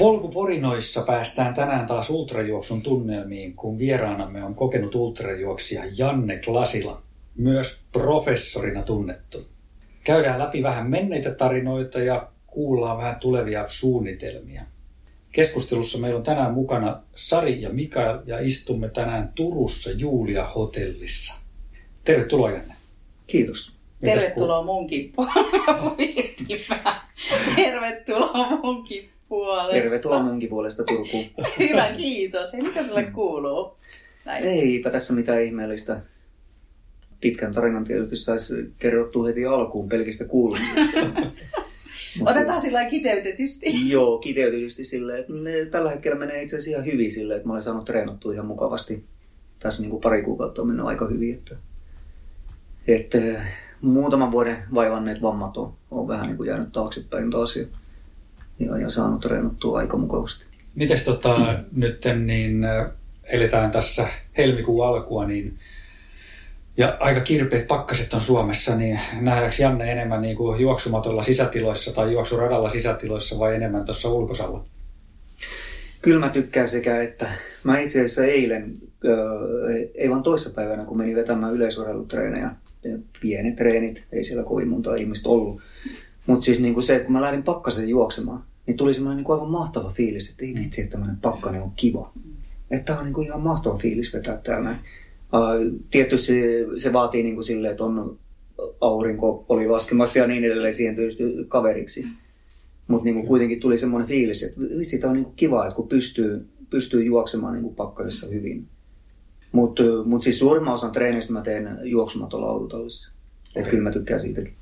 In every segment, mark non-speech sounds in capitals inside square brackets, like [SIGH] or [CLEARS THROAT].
Polkuporinoissa päästään tänään taas ultrajuoksun tunnelmiin, kun vieraanamme on kokenut ultrajuoksija Janne Klasila, myös professorina tunnettu. Käydään läpi vähän menneitä tarinoita ja kuullaan vähän tulevia suunnitelmia. Keskustelussa meillä on tänään mukana Sari ja Mikael ja istumme tänään Turussa Julia hotellissa. Tervetuloa Janne. Kiitos. Mitäs Tervetuloa munkin [LAUGHS] Tervetuloa munkin puolesta. Tervetuloa munkin puolesta Turkuun. [LAUGHS] Hyvä, kiitos. Ei, mitä sulle kuuluu? Näin. Eipä tässä mitään ihmeellistä. Pitkän tarinan tietysti saisi kerrottua heti alkuun pelkistä kuulumisista. [LAUGHS] Otetaan sillä kiteytetysti. [LAUGHS] Joo, kiteytetysti silleen, että tällä hetkellä menee itse asiassa ihan hyvin silleen, että mä olen saanut treenattua ihan mukavasti. Tässä niin kuin pari kuukautta on mennyt aika hyvin. Että, että muutaman vuoden vaivanneet vammat on, on vähän niin kuin jäänyt taaksepäin taas. Ja ja, ja saanut treenattua aika mukavasti. Mites tota, mm. nyt niin eletään tässä helmikuun alkua, niin ja aika kirpeät pakkaset on Suomessa, niin nähdäänkö Janne enemmän niin kuin juoksumatolla sisätiloissa tai juoksuradalla sisätiloissa vai enemmän tuossa ulkosalla? Kyllä mä tykkään sekä, että mä itse asiassa eilen, ei vaan toissapäivänä, kun menin vetämään yleisurheilutreenejä, pienet treenit, ei siellä kovin monta ihmistä ollut. Mutta siis niin kuin se, että kun mä lähdin pakkasen juoksemaan, niin tuli semmoinen niin kuin aivan mahtava fiilis, että ei vitsi, että tämmöinen pakkanen on kiva. Että tämä on niin kuin ihan mahtava fiilis vetää täällä näin. Tietysti se, se vaatii niin kuin silleen, että on aurinko oli laskemassa ja niin edelleen siihen tietysti kaveriksi. Mutta niin kuitenkin tuli semmoinen fiilis, että vitsi, tämä on niin kuin kiva, että kun pystyy, pystyy juoksemaan niin kuin pakkasessa hyvin. Mutta mut siis suurimman osan treenistä mä teen juoksumatolla autotallissa. Okay. Että kyllä mä tykkään siitäkin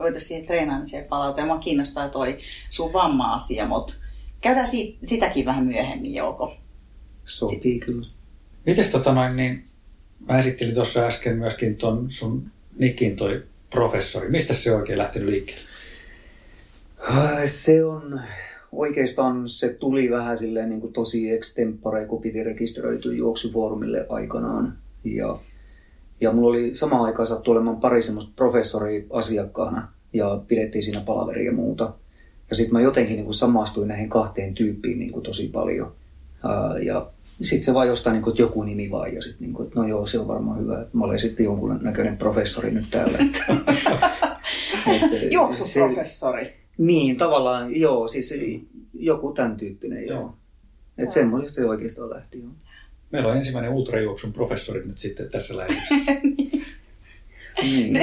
voitaisiin siihen treenaamiseen palata. Ja mua kiinnostaa toi sun vamma-asia, mutta käydään siitä, sitäkin vähän myöhemmin, Jouko. Sopii kyllä. Mites tota noin, niin mä esittelin tuossa äsken myöskin ton sun Nikin toi professori. Mistä se oikein lähtenyt liikkeelle? Äh, se on oikeastaan se tuli vähän silleen niin kuin tosi extempore, kun piti rekisteröityä juoksufoorumille aikanaan. Ja ja mulla oli samaan aikaan sattu olemaan pari semmoista professoria asiakkaana ja pidettiin siinä palaveria ja muuta. Ja sitten mä jotenkin niin kuin samastuin näihin kahteen tyyppiin niin kuin tosi paljon. Ää, ja sitten se vaan jostain, niin kuin, että joku nimi vaan. Ja sitten, niin kuin, että no joo, se on varmaan hyvä. Että mä olen sitten jonkun näköinen professori nyt täällä. [LAUGHS] Että, Juoksuprofessori. niin, tavallaan joo, siis joku tämän tyyppinen joo. joo. Että semmoisesta oikeastaan lähti joo. Meillä on ensimmäinen ultrajuoksun professori nyt sitten tässä lähetyksessä. [LAUGHS] niin.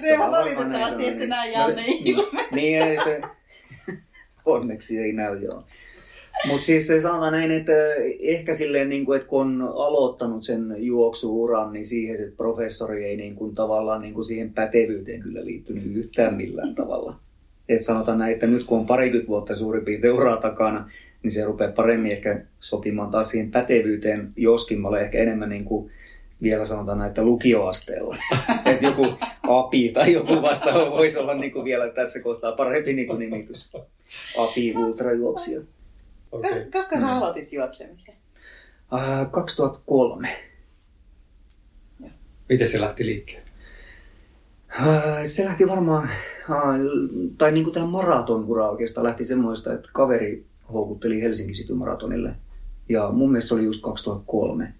se on valitettavasti, että näin Janne ilme. Niin, ei se onneksi ei näy joo. Mutta siis se sanotaan näin, että ehkä silleen, niin kuin, että kun on aloittanut sen juoksuuran, niin siihen se professori ei niin kuin, tavallaan niin kuin siihen pätevyyteen kyllä liittynyt yhtään millään tavalla. Et sanotaan näin, että nyt kun on parikymmentä vuotta suurin piirtein uraa takana, niin se rupeaa paremmin ehkä sopimaan taas siihen pätevyyteen, joskin mä olen ehkä enemmän niin kuin vielä sanotaan näitä lukioasteella. [LAUGHS] että joku API tai joku vastaava voisi olla niin kuin vielä tässä kohtaa parempi niin kuin nimitys. API ultrajuoksija. Okay. Koska sä aloitit juoksemisen? Uh, 2003. Miten se lähti liikkeelle? Uh, se lähti varmaan, uh, tai niin kuin tämä maratonura oikeastaan lähti semmoista, että kaveri houkutteli Helsingin City Maratonille. Ja mun mielestä se oli just 2003.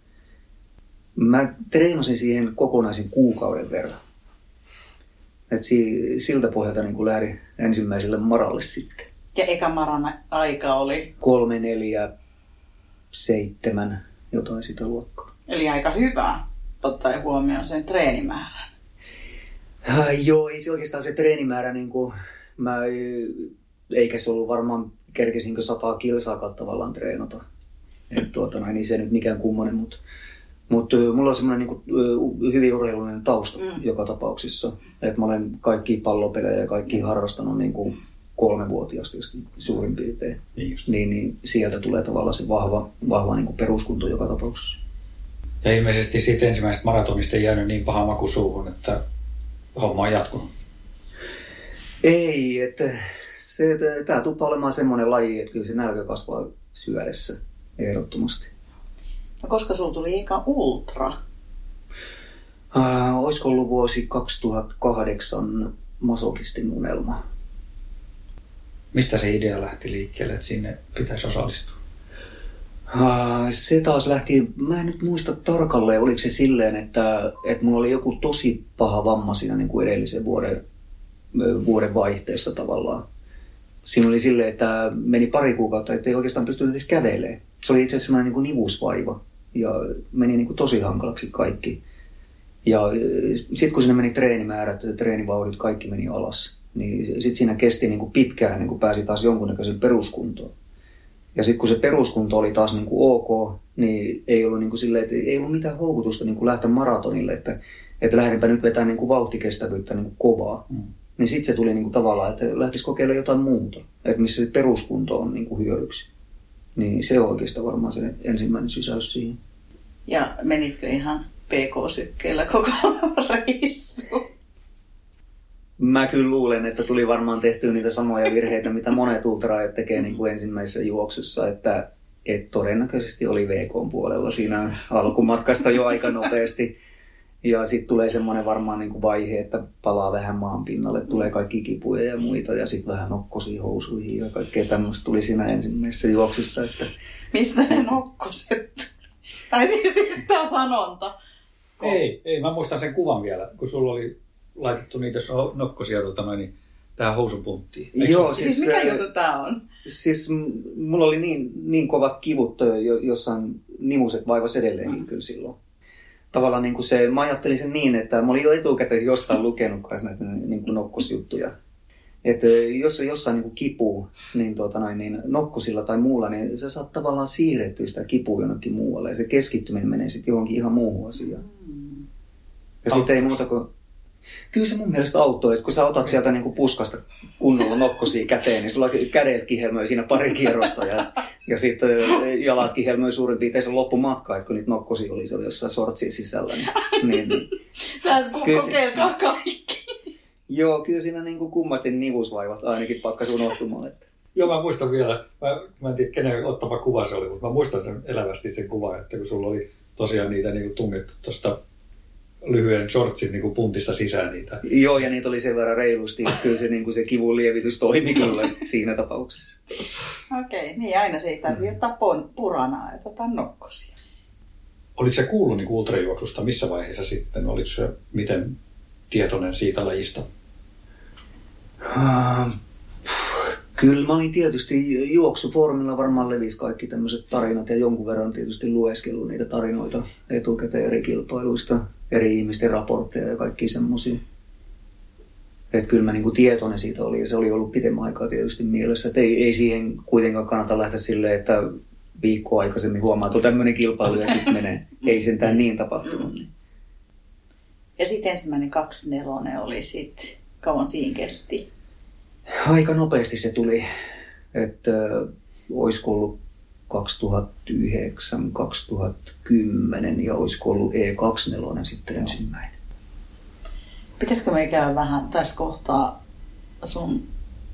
Mä treenasin siihen kokonaisen kuukauden verran. Et si- siltä pohjalta niin lähdin ensimmäiselle maralle sitten. Ja eka maran aika oli? Kolme, neljä, seitsemän, jotain sitä luokkaa. Eli aika hyvä, ottaen huomioon sen treenimäärän. Äh, joo, ei se oikeastaan se treenimäärä, niin kuin, mä, eikä se ollut varmaan kerkesinkö sataa kilsaa tavallaan treenata. Et tuota, niin se nyt mikään kummonen, mutta Mutta mulla on semmoinen niin hyvin urheilullinen tausta mm. joka tapauksessa. Että mä olen kaikki pallopelejä ja kaikki harrastanut niin kuin kolmevuotiaasti suurin piirtein. Niin, niin, niin sieltä tulee tavallaan se vahva, vahva niin kuin peruskunto joka tapauksessa. Ja ilmeisesti siitä ensimmäisestä maratonista ei jäänyt niin paha maku suuhun, että homma on jatkunut. Ei, että se, tämä tuppa olemaan semmoinen laji, että kyllä se nälkä kasvaa syödessä ehdottomasti. No koska sulla tuli eka ultra? Äh, olisiko ollut vuosi 2008 masokistin unelma. Mistä se idea lähti liikkeelle, että sinne pitäisi osallistua? Se taas lähti, mä en nyt muista tarkalleen, oliko se silleen, että, että mulla oli joku tosi paha vamma siinä niin kuin edellisen vuoden, vuoden vaihteessa tavallaan. Siinä oli silleen, että meni pari kuukautta, ettei oikeastaan pystynyt edes kävelemään. Se oli itse asiassa semmoinen niin nivusvaiva ja meni niin kuin tosi hankalaksi kaikki. Ja sitten kun sinne meni treenimäärät treenivauhdit, kaikki meni alas. Niin sitten siinä kesti niin kuin pitkään, niin kuin pääsi taas jonkunnäköisen peruskuntoon. Ja sitten kun se peruskunto oli taas niin kuin ok, niin ei ollut, niin kuin silleen, että ei ollut mitään houkutusta niin kuin lähteä maratonille, että, että lähdenpä nyt vetämään niin kuin vauhtikestävyyttä niin kuin kovaa. Mm. Niin sitten se tuli niin kuin tavallaan, että lähtisi kokeilemaan jotain muuta, että missä se peruskunto on niin kuin hyödyksi. Niin se on oikeastaan varmaan se ensimmäinen sysäys siihen. Ja menitkö ihan PK-sykkeellä koko reissu? Mä kyllä luulen, että tuli varmaan tehtyä niitä samoja virheitä, mitä monet ultraajat tekee niin kuin ensimmäisessä juoksussa, että et todennäköisesti oli VK puolella siinä alkumatkasta jo aika nopeasti. Ja sitten tulee semmoinen varmaan niin kuin vaihe, että palaa vähän maan pinnalle, tulee kaikki kipuja ja muita ja sitten vähän nokkosia housuihin ja kaikkea tämmöistä tuli siinä ensimmäisessä juoksussa. Että... Mistä ne nokkoset? Tai siis, siis tämä sanonta. Ei, ei, mä muistan sen kuvan vielä, kun sulla oli laitettu niitä nokkosia tuota noin, niin tähän housupunttiin. Joo, siis, siis mikä juttu tämä on? Siis mulla oli niin, niin kovat kivut jossain nimuset vaivas edelleenkin mm. kyllä silloin. Tavallaan niin kuin se, mä ajattelin sen niin, että mä olin jo etukäteen jostain lukenut näitä niin kuin nokkosjuttuja. Että jos on jossain niin kuin kipuu, niin, tuota noin, niin nokkosilla tai muulla, niin sä saat tavallaan siirrettyä sitä kipua jonnekin muualle. Ja se keskittyminen menee sitten johonkin ihan muuhun asiaan. Ja sitten ei muuta kuin Kyllä se mun mielestä auttoi, että kun sä otat sieltä niin kuin puskasta kunnolla nokkosia käteen, niin sulla kädet kihelmöi siinä pari kierrosta ja, ja sitten jalat kihelmöi suurin piirtein sen loppumatka, että kun niitä nokkosia oli siellä jossain sortsia sisällä. Niin, niin, niin. Kyllä kokeilkaa kaikki. Joo, kyllä siinä niin kuin kummasti nivusvaivat ainakin pakkas unohtumaan. Että. Joo, mä muistan vielä, mä, mä en tiedä kenen ottama kuva se oli, mutta mä muistan sen elävästi sen kuvan, että kun sulla oli tosiaan niitä niin tungettu tuosta lyhyen shortsin niin kuin puntista sisään niitä. Joo, ja niitä oli sen verran reilusti. Kyllä se, niin kuin se kivun lievitys toimi kyllä [LAUGHS] siinä tapauksessa. Okei, okay, niin aina se ei tarvitse ottaa pon, puranaa, että ottaa nokkosia. Oliko se kuullut niin ultrajuoksusta missä vaiheessa sitten? Oliko se miten tietoinen siitä lajista? Kyllä mä olin tietysti juoksufoorumilla varmaan levisi kaikki tämmöiset tarinat ja jonkun verran tietysti lueskelu niitä tarinoita etukäteen eri kilpailuista, eri ihmisten raportteja ja kaikki semmoisia. Että kyllä mä niinku tietoinen siitä oli ja se oli ollut pitemmän aikaa tietysti mielessä. Että ei, ei siihen kuitenkaan kannata lähteä silleen, että viikko aikaisemmin huomaa, että tämmöinen kilpailu ja sitten menee. [LAUGHS] Ei sentään niin tapahtunut. Niin. Ja sitten ensimmäinen nelonen oli sitten, kauan siinä kesti? Aika nopeasti se tuli, että olisiko ollut 2009, 2010 ja olisiko ollut E24 sitten Joo. ensimmäinen. Pitäisikö me käydä vähän tässä kohtaa sun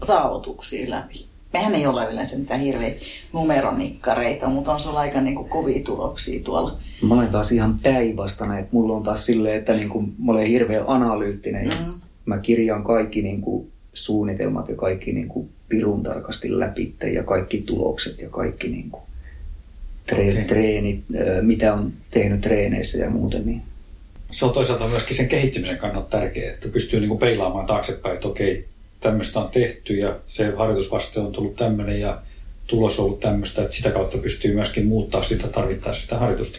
saavutuksia läpi? Mehän ei ole yleensä mitään hirveitä numeronikkareita, mutta on sulla aika niin kuin kovia tuloksia tuolla. Mä olen taas ihan päinvastainen, että mulla on taas silleen, että niin kuin, mä olen hirveän analyyttinen ja mm. mä kirjaan kaikki niin kuin suunnitelmat ja kaikki niin kuin pirun tarkasti läpi ja kaikki tulokset ja kaikki niin kuin tre- okay. treenit, mitä on tehnyt treeneissä ja muuten. Niin. Se on toisaalta myöskin sen kehittymisen kannalta tärkeää, että pystyy niin kuin peilaamaan taaksepäin, että okei, tämmöistä on tehty ja se harjoitusvaste on tullut tämmöinen ja tulos on ollut tämmöistä, että sitä kautta pystyy myöskin muuttaa sitä tarvittaessa sitä harjoitusta.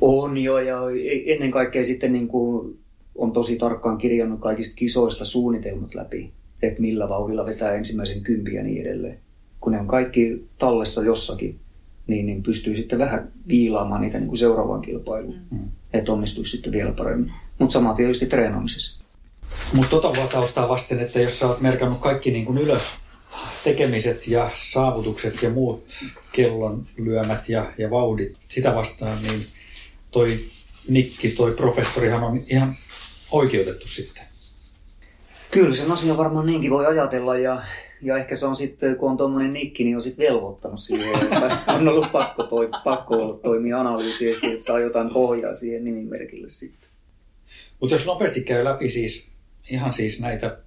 On jo ja ennen kaikkea sitten niin kuin on tosi tarkkaan kirjannut kaikista kisoista suunnitelmat läpi että millä vauhdilla vetää ensimmäisen kympi ja niin edelleen. Kun ne on kaikki tallessa jossakin, niin, niin pystyy sitten vähän viilaamaan niitä niin kuin seuraavaan kilpailuun. Mm. Että onnistuisi sitten vielä paremmin. Mutta sama tietysti treenaamisessa. Mutta tota taustaa vasten, että jos sä oot merkannut kaikki niin kuin ylös tekemiset ja saavutukset ja muut kellon lyömät ja, ja vauhdit sitä vastaan, niin toi Nikki, toi professorihan on ihan oikeutettu sitten. Kyllä sen asian varmaan niinkin voi ajatella ja, ja ehkä se on sitten, kun on tuommoinen nikki, niin on sitten velvoittanut siihen, että on ollut pakko, toi, pakko olla toimia analyyttisesti, että saa jotain pohjaa siihen nimimerkille sitten. Mutta jos nopeasti käy läpi siis ihan siis näitä,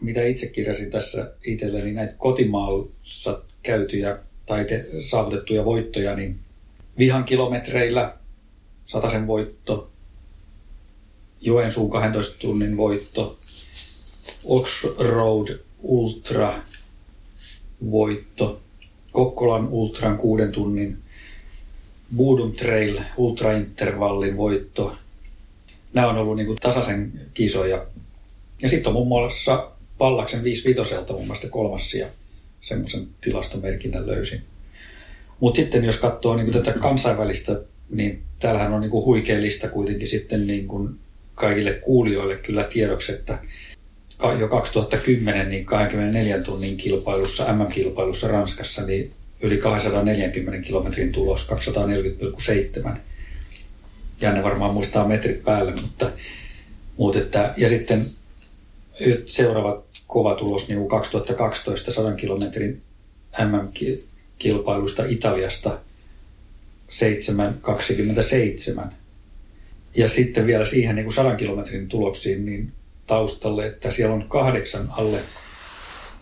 mitä itse kirjasin tässä itselleni, näitä kotimaassa käytyjä tai te, saavutettuja voittoja, niin vihan kilometreillä sataisen voitto, Joensuun 12 tunnin voitto, Oxroad Ultra voitto, Kokkolan Ultran kuuden tunnin, Budum Trail Ultra Intervallin voitto. Nämä on ollut niin tasaisen kisoja. Ja sitten on muun muassa Pallaksen 55 muun muassa kolmas sija. Semmoisen tilastomerkinnän löysin. Mutta sitten jos katsoo niin tätä kansainvälistä, niin täällähän on niin kuin huikea lista kuitenkin sitten niin kuin kaikille kuulijoille kyllä tiedoksi, että jo 2010 niin 24 tunnin kilpailussa, MM-kilpailussa Ranskassa, niin yli 240 kilometrin tulos, 240,7. Janne varmaan muistaa metrit päälle, mutta, mutta että, ja sitten seuraava kova tulos niin 2012 100 kilometrin MM-kilpailusta Italiasta 7.27. Ja sitten vielä siihen niin kuin 100 kilometrin tuloksiin, niin taustalle, että siellä on kahdeksan alle,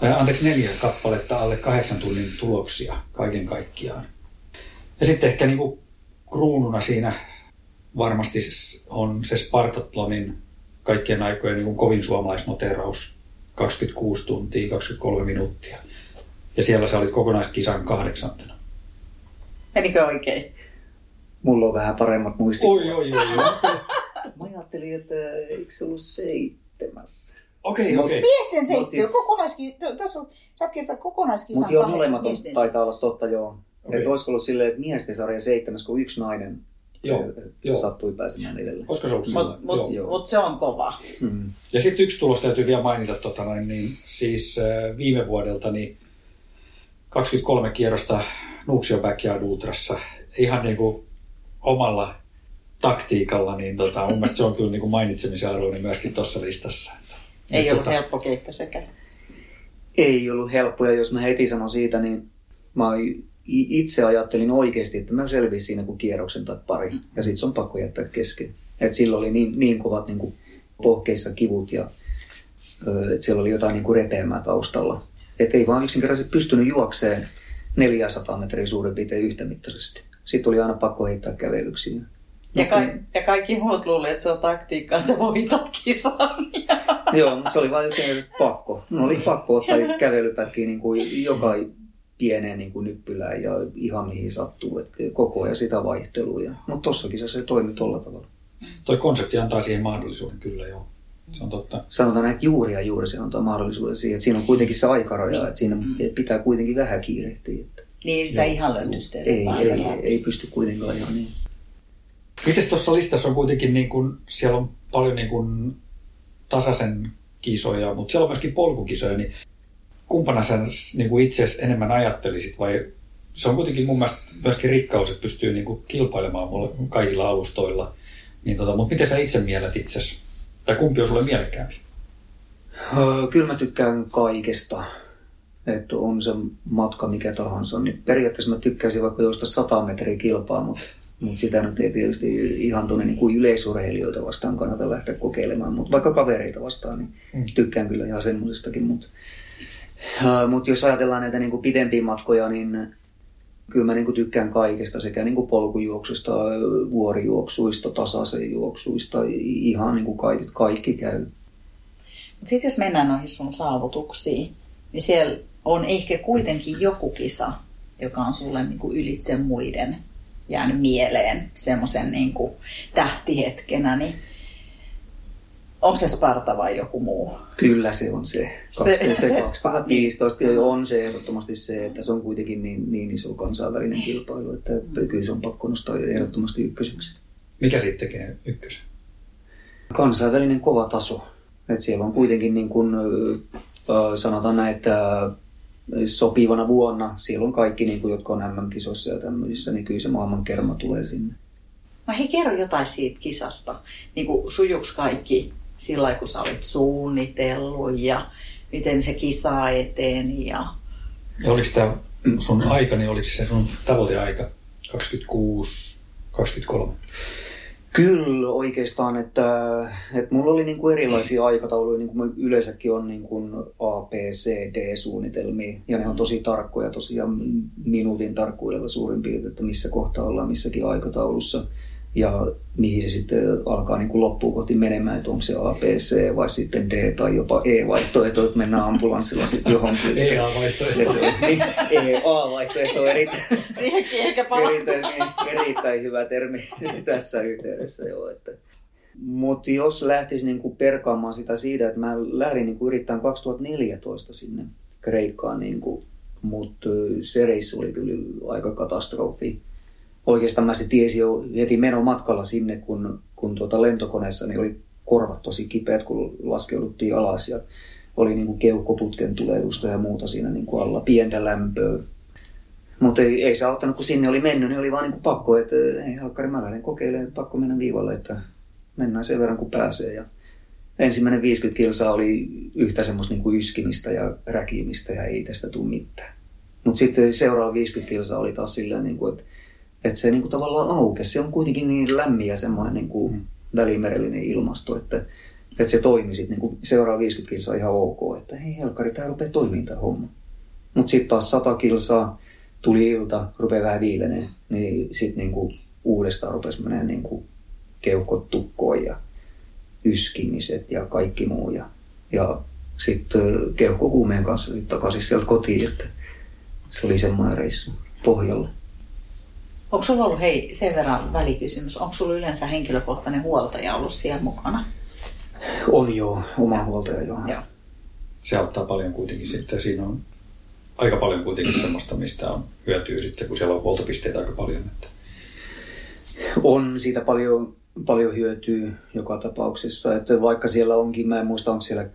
äh, anteeksi neljä kappaletta alle kahdeksan tunnin tuloksia kaiken kaikkiaan. Ja sitten ehkä niin kuin kruununa siinä varmasti on se Spartatlonin kaikkien aikojen niin kuin kovin suomalaisnoteraus, 26 tuntia, 23 minuuttia. Ja siellä sä olit kokonaiskisan kahdeksantena. Menikö oikein? Mulla on vähän paremmat muistit. Oi, oi, oi. oi. [LAUGHS] Mä ajattelin, että eikö se ollut seitsemäs? Okei, Mut okei. Miesten seittely, Mut- kokonaiski, tässä on, sä oot kirjoittanut kokonaiskisan Mutta joo, molemmat on, taitaa olla totta, joo. Okay. Että olisiko ollut silleen, että miesten sarja seitsemäs, kun yksi nainen Joo, eh, joo. sattui pääsemään edelle. Olisiko se ollut? Mutta mut, mut se on kova. Mm. Ja sitten yksi tulos täytyy vielä mainita, tota noin, niin, siis äh, viime vuodelta niin 23 kierrosta Nuuksio Backyard Ultrassa ihan niin kuin omalla taktiikalla, niin tota, mun mielestä se on kyllä niin kuin mainitsemisen arvoinen myöskin tuossa listassa. Että, Ei että ollut tota, helppo keikka sekään. Ei ollut helppo, ja jos mä heti sanon siitä, niin mä itse ajattelin oikeasti, että mä selvisin siinä kuin kierroksen tai pari, ja sitten se on pakko jättää kesken. Et sillä oli niin, niin kovat niin kuin pohkeissa kivut, ja että siellä oli jotain niin kuin repeämää taustalla. Että ei vaan yksinkertaisesti pystynyt juokseen 400 metriä suurin piirtein yhtämittaisesti. Sitten oli aina pakko heittää kävelyksiä. Ja, ka- ja kaikki muut luulee, että se on taktiikkaa, että sä voitat kisan. [LAUGHS] Joo, mutta se oli vain yksinkertaisesti pakko. No oli pakko ottaa kävelypätkiä niin kuin joka pieneen niin kuin nyppylään ja ihan mihin sattuu. Et koko ajan sitä vaihtelua. Mutta tossakin se, se toimi tolla tavalla. toi konsepti antaa siihen mahdollisuuden kyllä joo. Se on totta. Sanotaan, että juuri ja juuri se antaa mahdollisuuden siihen, että siinä on kuitenkin se aikaraja, että siinä pitää kuitenkin vähän kiirehtiä. Että niin sitä Joo. ihan löydystelee. ei, ei, ei pysty kuitenkaan ihan niin. Miten tuossa listassa on kuitenkin, niin kuin, siellä on paljon niin kuin, tasaisen kisoja, mutta siellä on myöskin polkukisoja, niin kumpana sä niin kuin itse enemmän ajattelisit vai se on kuitenkin mun mielestä myöskin rikkaus, että pystyy niin kuin, kilpailemaan mulle kaikilla alustoilla. Niin, tota, mutta miten sä itse mielet itsesi? Tai kumpi on sulle mielekkäämpi? Öö, Kyllä mä tykkään kaikesta. Että on se matka mikä tahansa. Niin periaatteessa mä tykkäisin vaikka juosta 100 metriä kilpaa, mutta, mutta sitä nyt ei tietysti ihan tuonne niin kuin yleisurheilijoita vastaan kannata lähteä kokeilemaan. Mutta vaikka kavereita vastaan, niin Mm. tykkään kyllä ihan semmoisestakin. Mutta, mutta jos ajatellaan näitä niin kuin pidempiä matkoja, niin kyllä mä niin kuin tykkään kaikesta, sekä niin kuin polkujuoksusta, vuorijuoksuista, tasaisen juoksuista, ihan niin kuin kaikki, kaikki käy. Sitten jos mennään noihin sun saavutuksiin, niin siellä on ehkä kuitenkin joku kisa, joka on sulle niin kuin ylitse muiden jäänyt mieleen semmoisen niin kuin tähtihetkenä. Niin Onko se Sparta vai joku muu? Kyllä se on se. Se- se, se, se 2015 on se ehdottomasti se, että se on kuitenkin niin, niin iso kansainvälinen kilpailu, että kyllä se on pakko nostaa ehdottomasti ykköseksi. Mikä siitä tekee ykkösen? Kansainvälinen kova taso. Et siellä on kuitenkin niin kuin, sanotaan näin, että sopivana vuonna siellä on kaikki, niin kuin, jotka on MM-kisoissa ja tämmöisissä, niin kyllä se maailman kerma tulee sinne. No hei, kerro jotain siitä kisasta. Niin kuin sujuks kaikki sillä lailla, kun sä olit suunnitellut ja miten se kisaa eteen ja... Ja oliko tämä sun aika, niin oliko se sun tavoiteaika 26, 23? Kyllä oikeastaan, että, että mulla oli niin kuin erilaisia aikatauluja, niin kuin yleensäkin on niin kuin A, B, C, D-suunnitelmia, ja ne on tosi tarkkoja tosiaan minuutin tarkkuudella suurin piirtein, että missä kohtaa ollaan missäkin aikataulussa, ja mihin se sitten alkaa niin kuin loppuun kohti menemään, että onko se A, B, C vai sitten D tai jopa E-vaihtoehto, että mennään ambulanssilla sitten johonkin. [LAUGHS] EA-vaihtoehto. Se- niin, E-A-vaihtoehto on erittäin, [LAUGHS] Siihenkin ehkä palataan. erittäin, niin, erittäin hyvä termi [LAUGHS] tässä yhteydessä joo. Että. Mutta jos lähtisi niinku perkaamaan sitä siitä, että mä lähdin niinku yrittämään 2014 sinne Kreikkaan, niinku, mutta se reissu oli kyllä aika katastrofi. Oikeastaan mä se tiesin jo heti menon matkalla sinne, kun, kun tuota lentokoneessa niin oli korvat tosi kipeät, kun laskeuduttiin alas ja oli niin kuin keuhkoputken tulehdusta ja muuta siinä niin kuin alla, pientä lämpöä. Mutta ei, ei se auttanut, kun sinne oli mennyt, niin oli vaan niin kuin pakko, että ei halkkari, mä lähden kokeilemaan, pakko mennä viivalle, että mennään sen verran kuin pääsee. Ja ensimmäinen 50 kilsaa oli yhtä semmoista niin kuin yskimistä ja räkimistä ja ei tästä tule mitään. Mutta sitten seuraava 50 kilsaa oli taas silleen, niin kuin, että, että se niin kuin tavallaan aukesi. Se on kuitenkin niin lämmin ja semmoinen niin kuin välimerellinen ilmasto, että, että se toimi sitten niin kuin seuraava 50 kilsaa ihan ok. Että hei helkkari, tämä rupeaa toimimaan tämä homma. Mutta sitten taas 100 kilsaa, tuli ilta, rupeaa vähän viilenee, niin sitten niinku uudestaan rupesi menemään niinku keuhkot tukkoon ja yskimiset ja kaikki muu. Ja, ja sitten keuhkokuumeen kanssa sit takaisin sieltä kotiin, että se oli semmoinen reissu pohjalle. Onko sulla ollut, hei, sen verran välikysymys, onko sulla yleensä henkilökohtainen huoltaja ollut siellä mukana? On jo oma huoltaja joo. Joo. Se auttaa paljon kuitenkin sitten. Siinä on aika paljon kuitenkin semmoista, mistä on hyötyä sitten, kun siellä on huoltopisteitä aika paljon. Että On siitä paljon, paljon hyötyä joka tapauksessa. Että vaikka siellä onkin, mä en muista onko siellä 10-15,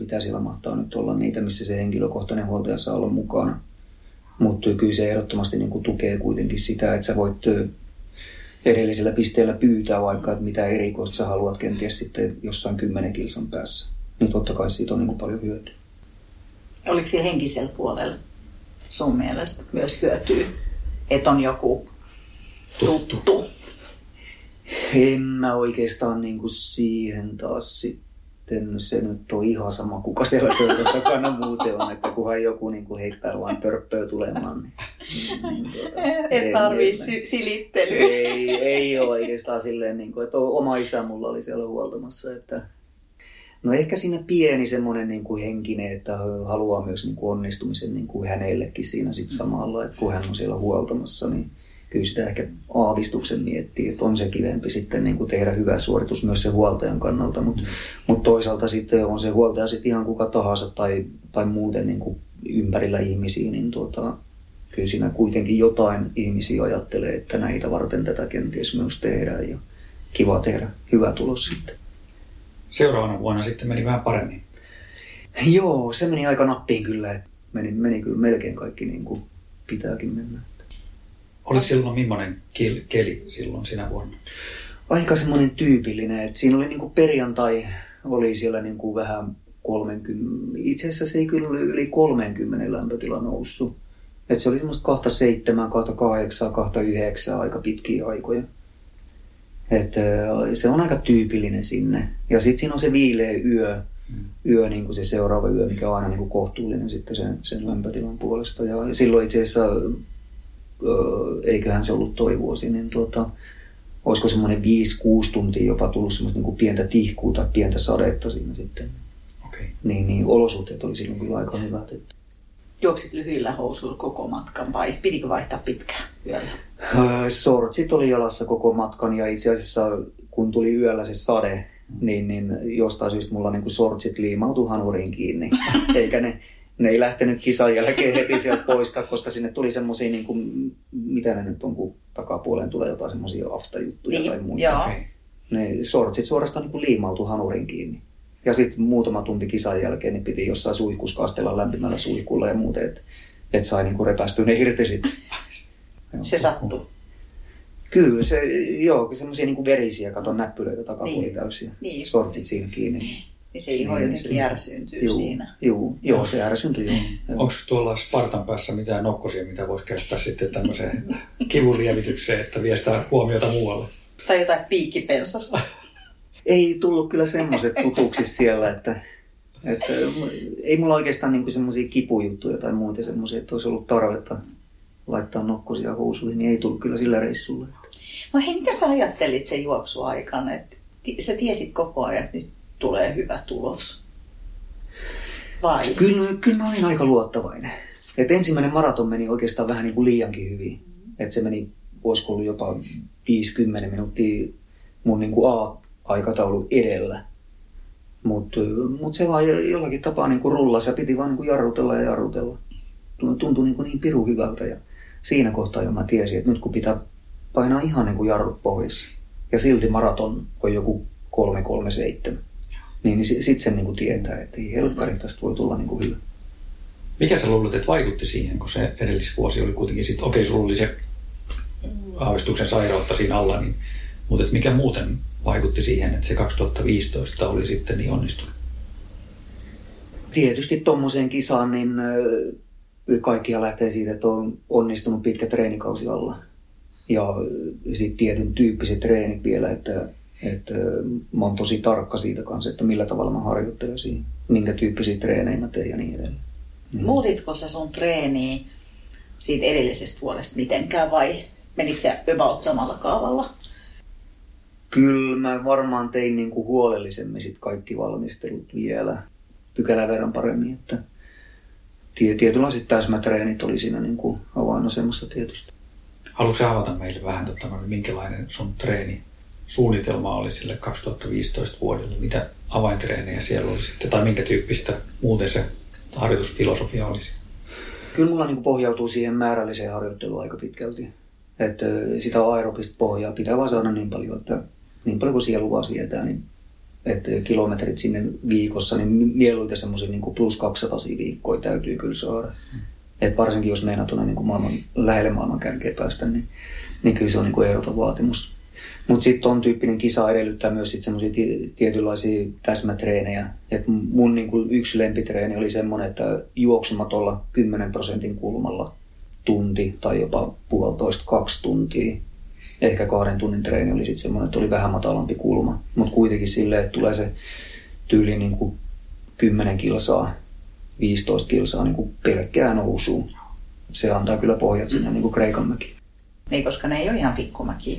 mitä siellä mahtaa nyt olla niitä, missä se henkilökohtainen huoltaja saa olla mukana. Mutta kyllä se ehdottomasti niin kuin tukee kuitenkin sitä, että sä voit edellisellä pisteellä pyytää vaikka, että mitä erikoista sä haluat kenties sitten jossain 10 kilsan päässä. Niin totta kai siitä on niin kuin paljon hyötyä. Oliko siellä henkisellä puolella sun mielestä myös hyötyä, että on joku tuttu? tuttu. En mä oikeastaan niin kuin siihen taas sitten, se nyt on ihan sama, kuka siellä pöydän takana muuten on, että kunhan joku niin kuin heittää vaan törppöä tulemaan. Niin, niin, tuota, Et en- tarvii sy- silittelyä. Ei, ei ole oikeastaan silleen, niin kuin, että oma isä mulla oli siellä huoltamassa, että No ehkä siinä pieni semmoinen niin kuin henkinen, että haluaa myös niin kuin onnistumisen niin kuin hänellekin siinä sit samalla, että kun hän on siellä huoltamassa, niin kyllä sitä ehkä aavistuksen miettii, että on se kivempi sitten niin kuin tehdä hyvä suoritus myös sen huoltajan kannalta, mutta mut toisaalta sitten on se huoltaja sitten ihan kuka tahansa tai, tai muuten niin kuin ympärillä ihmisiä, niin tuota, kyllä siinä kuitenkin jotain ihmisiä ajattelee, että näitä varten tätä kenties myös tehdään ja kiva tehdä hyvä tulos sitten. seuraavana vuonna sitten meni vähän paremmin. Joo, se meni aika nappiin kyllä. että Meni, meni kyllä melkein kaikki niin kuin pitääkin mennä. Oli silloin millainen keli, silloin sinä vuonna? Aika semmoinen tyypillinen, että siinä oli niin kuin perjantai, oli siellä niin kuin vähän 30, itse asiassa se ei kyllä oli yli 30 lämpötila noussut. Että se oli semmoista kahta seitsemän, kahta kahdeksan, kahta yhdeksän aika pitkiä aikoja. Et, ö, se on aika tyypillinen sinne. Ja sitten siinä on se viileä yö, yö niin kuin se seuraava yö, mikä on aina niin kuin kohtuullinen sitten sen, sen lämpötilan puolesta. Ja, silloin itse asiassa, eiköhän se ollut toi vuosi, niin tuota, olisiko semmoinen 5-6 tuntia jopa tullut semmoista niin kuin pientä tihkua tai pientä sadetta siinä sitten. Okei. Niin, niin olosuhteet oli silloin kyllä aika hyvät. Että. Juoksit lyhyillä housuilla koko matkan vai pitikö vaihtaa pitkään yöllä? Sortsit oli jalassa koko matkan ja itse asiassa kun tuli yöllä se sade, niin, niin jostain syystä mulla niin kuin sortsit liimautui hanuriin kiinni. [LAUGHS] Eikä ne, ne ei lähtenyt kisan jälkeen heti sieltä pois, koska sinne tuli semmoisia, niin kuin, mitä ne nyt on, kun takapuoleen tulee jotain semmoisia aftajuttuja Niin, tai muita. joo. Okei. Ne sortsit suorastaan niin kuin liimautui hanuriin kiinni. Ja sitten muutama tunti kisan jälkeen niin piti jossain suihkussa kastella lämpimällä suihkulla ja muuten, että et sai niin kuin repästyä ne irti sitten. [LAUGHS] Se sattuu. Kyllä, se, joo, semmoisia niin verisiä, katon näppylöitä takapuoli Niin. täysiä. Niin. Sortsit siinä kiinni. Niin se iho Niin, jotenkin se- järsyyntyy Juu, siinä. Juu, joo, se joo. joo. Onko tuolla Spartan päässä mitään nokkosia, mitä voisi käyttää sitten tämmöiseen [LAUGHS] kivun lievitykseen, että vie sitä huomiota muualle? Tai jotain piikkipensasta. [LAUGHS] Ei tullut kyllä semmoiset tutuksi siellä, että, että ei mulla oikeastaan niin semmoisia kipujuttuja tai muuta semmoisia, että olisi ollut tarvetta laittaa nokkosia housuihin, niin ei tullut kyllä sillä reissulla. No hei, mitä sä ajattelit sen juoksuaikana? Että sä tiesit koko ajan, että nyt tulee hyvä tulos. Vai? Kyllä, kyllä mä olin aika luottavainen. Et ensimmäinen maraton meni oikeastaan vähän niin kuin liiankin hyvin. Et se meni, olisiko ollut jopa 50 minuuttia mun niin kuin A-aikataulu edellä. Mutta mut se vaan jo- jollakin tapaa niin kuin rullasi ja piti vaan niin kuin jarrutella ja jarrutella. Tuntui niin, kuin niin piru hyvältä ja siinä kohtaa jo mä tiesin, että nyt kun pitää painaa ihan niin kuin jarrut pohjassa ja silti maraton on joku 337, niin, niin sitten sen niin kuin tietää, että ei helkkari tästä voi tulla niin kuin hyvä. Mikä sä luulet, että vaikutti siihen, kun se edellisvuosi oli kuitenkin sitten, okei, sulla oli se aavistuksen sairautta siinä alla, niin, mutta et mikä muuten vaikutti siihen, että se 2015 oli sitten niin onnistunut? Tietysti tuommoiseen kisaan, niin kaikkia lähtee siitä, että on onnistunut pitkä treenikausi alla. Ja sitten tietyn tyyppiset treenit vielä, että, että ö, mä oon tosi tarkka siitä kanssa, että millä tavalla mä harjoittelen siinä, minkä tyyppisiä treenejä mä teen ja niin edelleen. Mm. Muutitko sä sun treeniä siitä edellisestä vuodesta mitenkään vai menikö se about samalla kaavalla? Kyllä mä varmaan tein niin kuin huolellisemmin sit kaikki valmistelut vielä pykälän verran paremmin, että tie- tietynlaiset täsmätreenit oli siinä niin kuin avainasemassa tietysti. Haluatko avata meille vähän, tota, no, minkälainen sun treeni suunnitelma oli sille 2015 vuodelle? Mitä avaintreenejä siellä oli sitten, tai minkä tyyppistä muuten se harjoitusfilosofia olisi? Kyllä mulla niin pohjautuu siihen määrälliseen harjoitteluun aika pitkälti. Että sitä aerobista pohjaa pitää vaan saada niin paljon, että niin paljon kuin sielu vaan sietää, niin että kilometrit sinne viikossa, niin mieluiten semmoisia niin plus 200 viikkoja täytyy kyllä saada. Mm. Et varsinkin jos meinaa tuonne niin maailman, lähelle maailman kärkeä päästä, niin, niin kyllä se on niin kuin ehdoton vaatimus. Mutta sitten ton tyyppinen kisa edellyttää myös sit semmoisia tietynlaisia täsmätreenejä. Et mun niinku yksi lempitreeni oli semmoinen, että juoksumatolla 10 prosentin kulmalla tunti tai jopa puolitoista kaksi tuntia. Ehkä kahden tunnin treeni oli sitten semmoinen, että oli vähän matalampi kulma. Mutta kuitenkin silleen, että tulee se tyyli niinku 10 kilsaa, 15 kilsaa niinku pelkkää nousuun. Se antaa kyllä pohjat sinne niinku Kreikanmäkiin. Niin, koska ne ei ole ihan pikkumäkiä.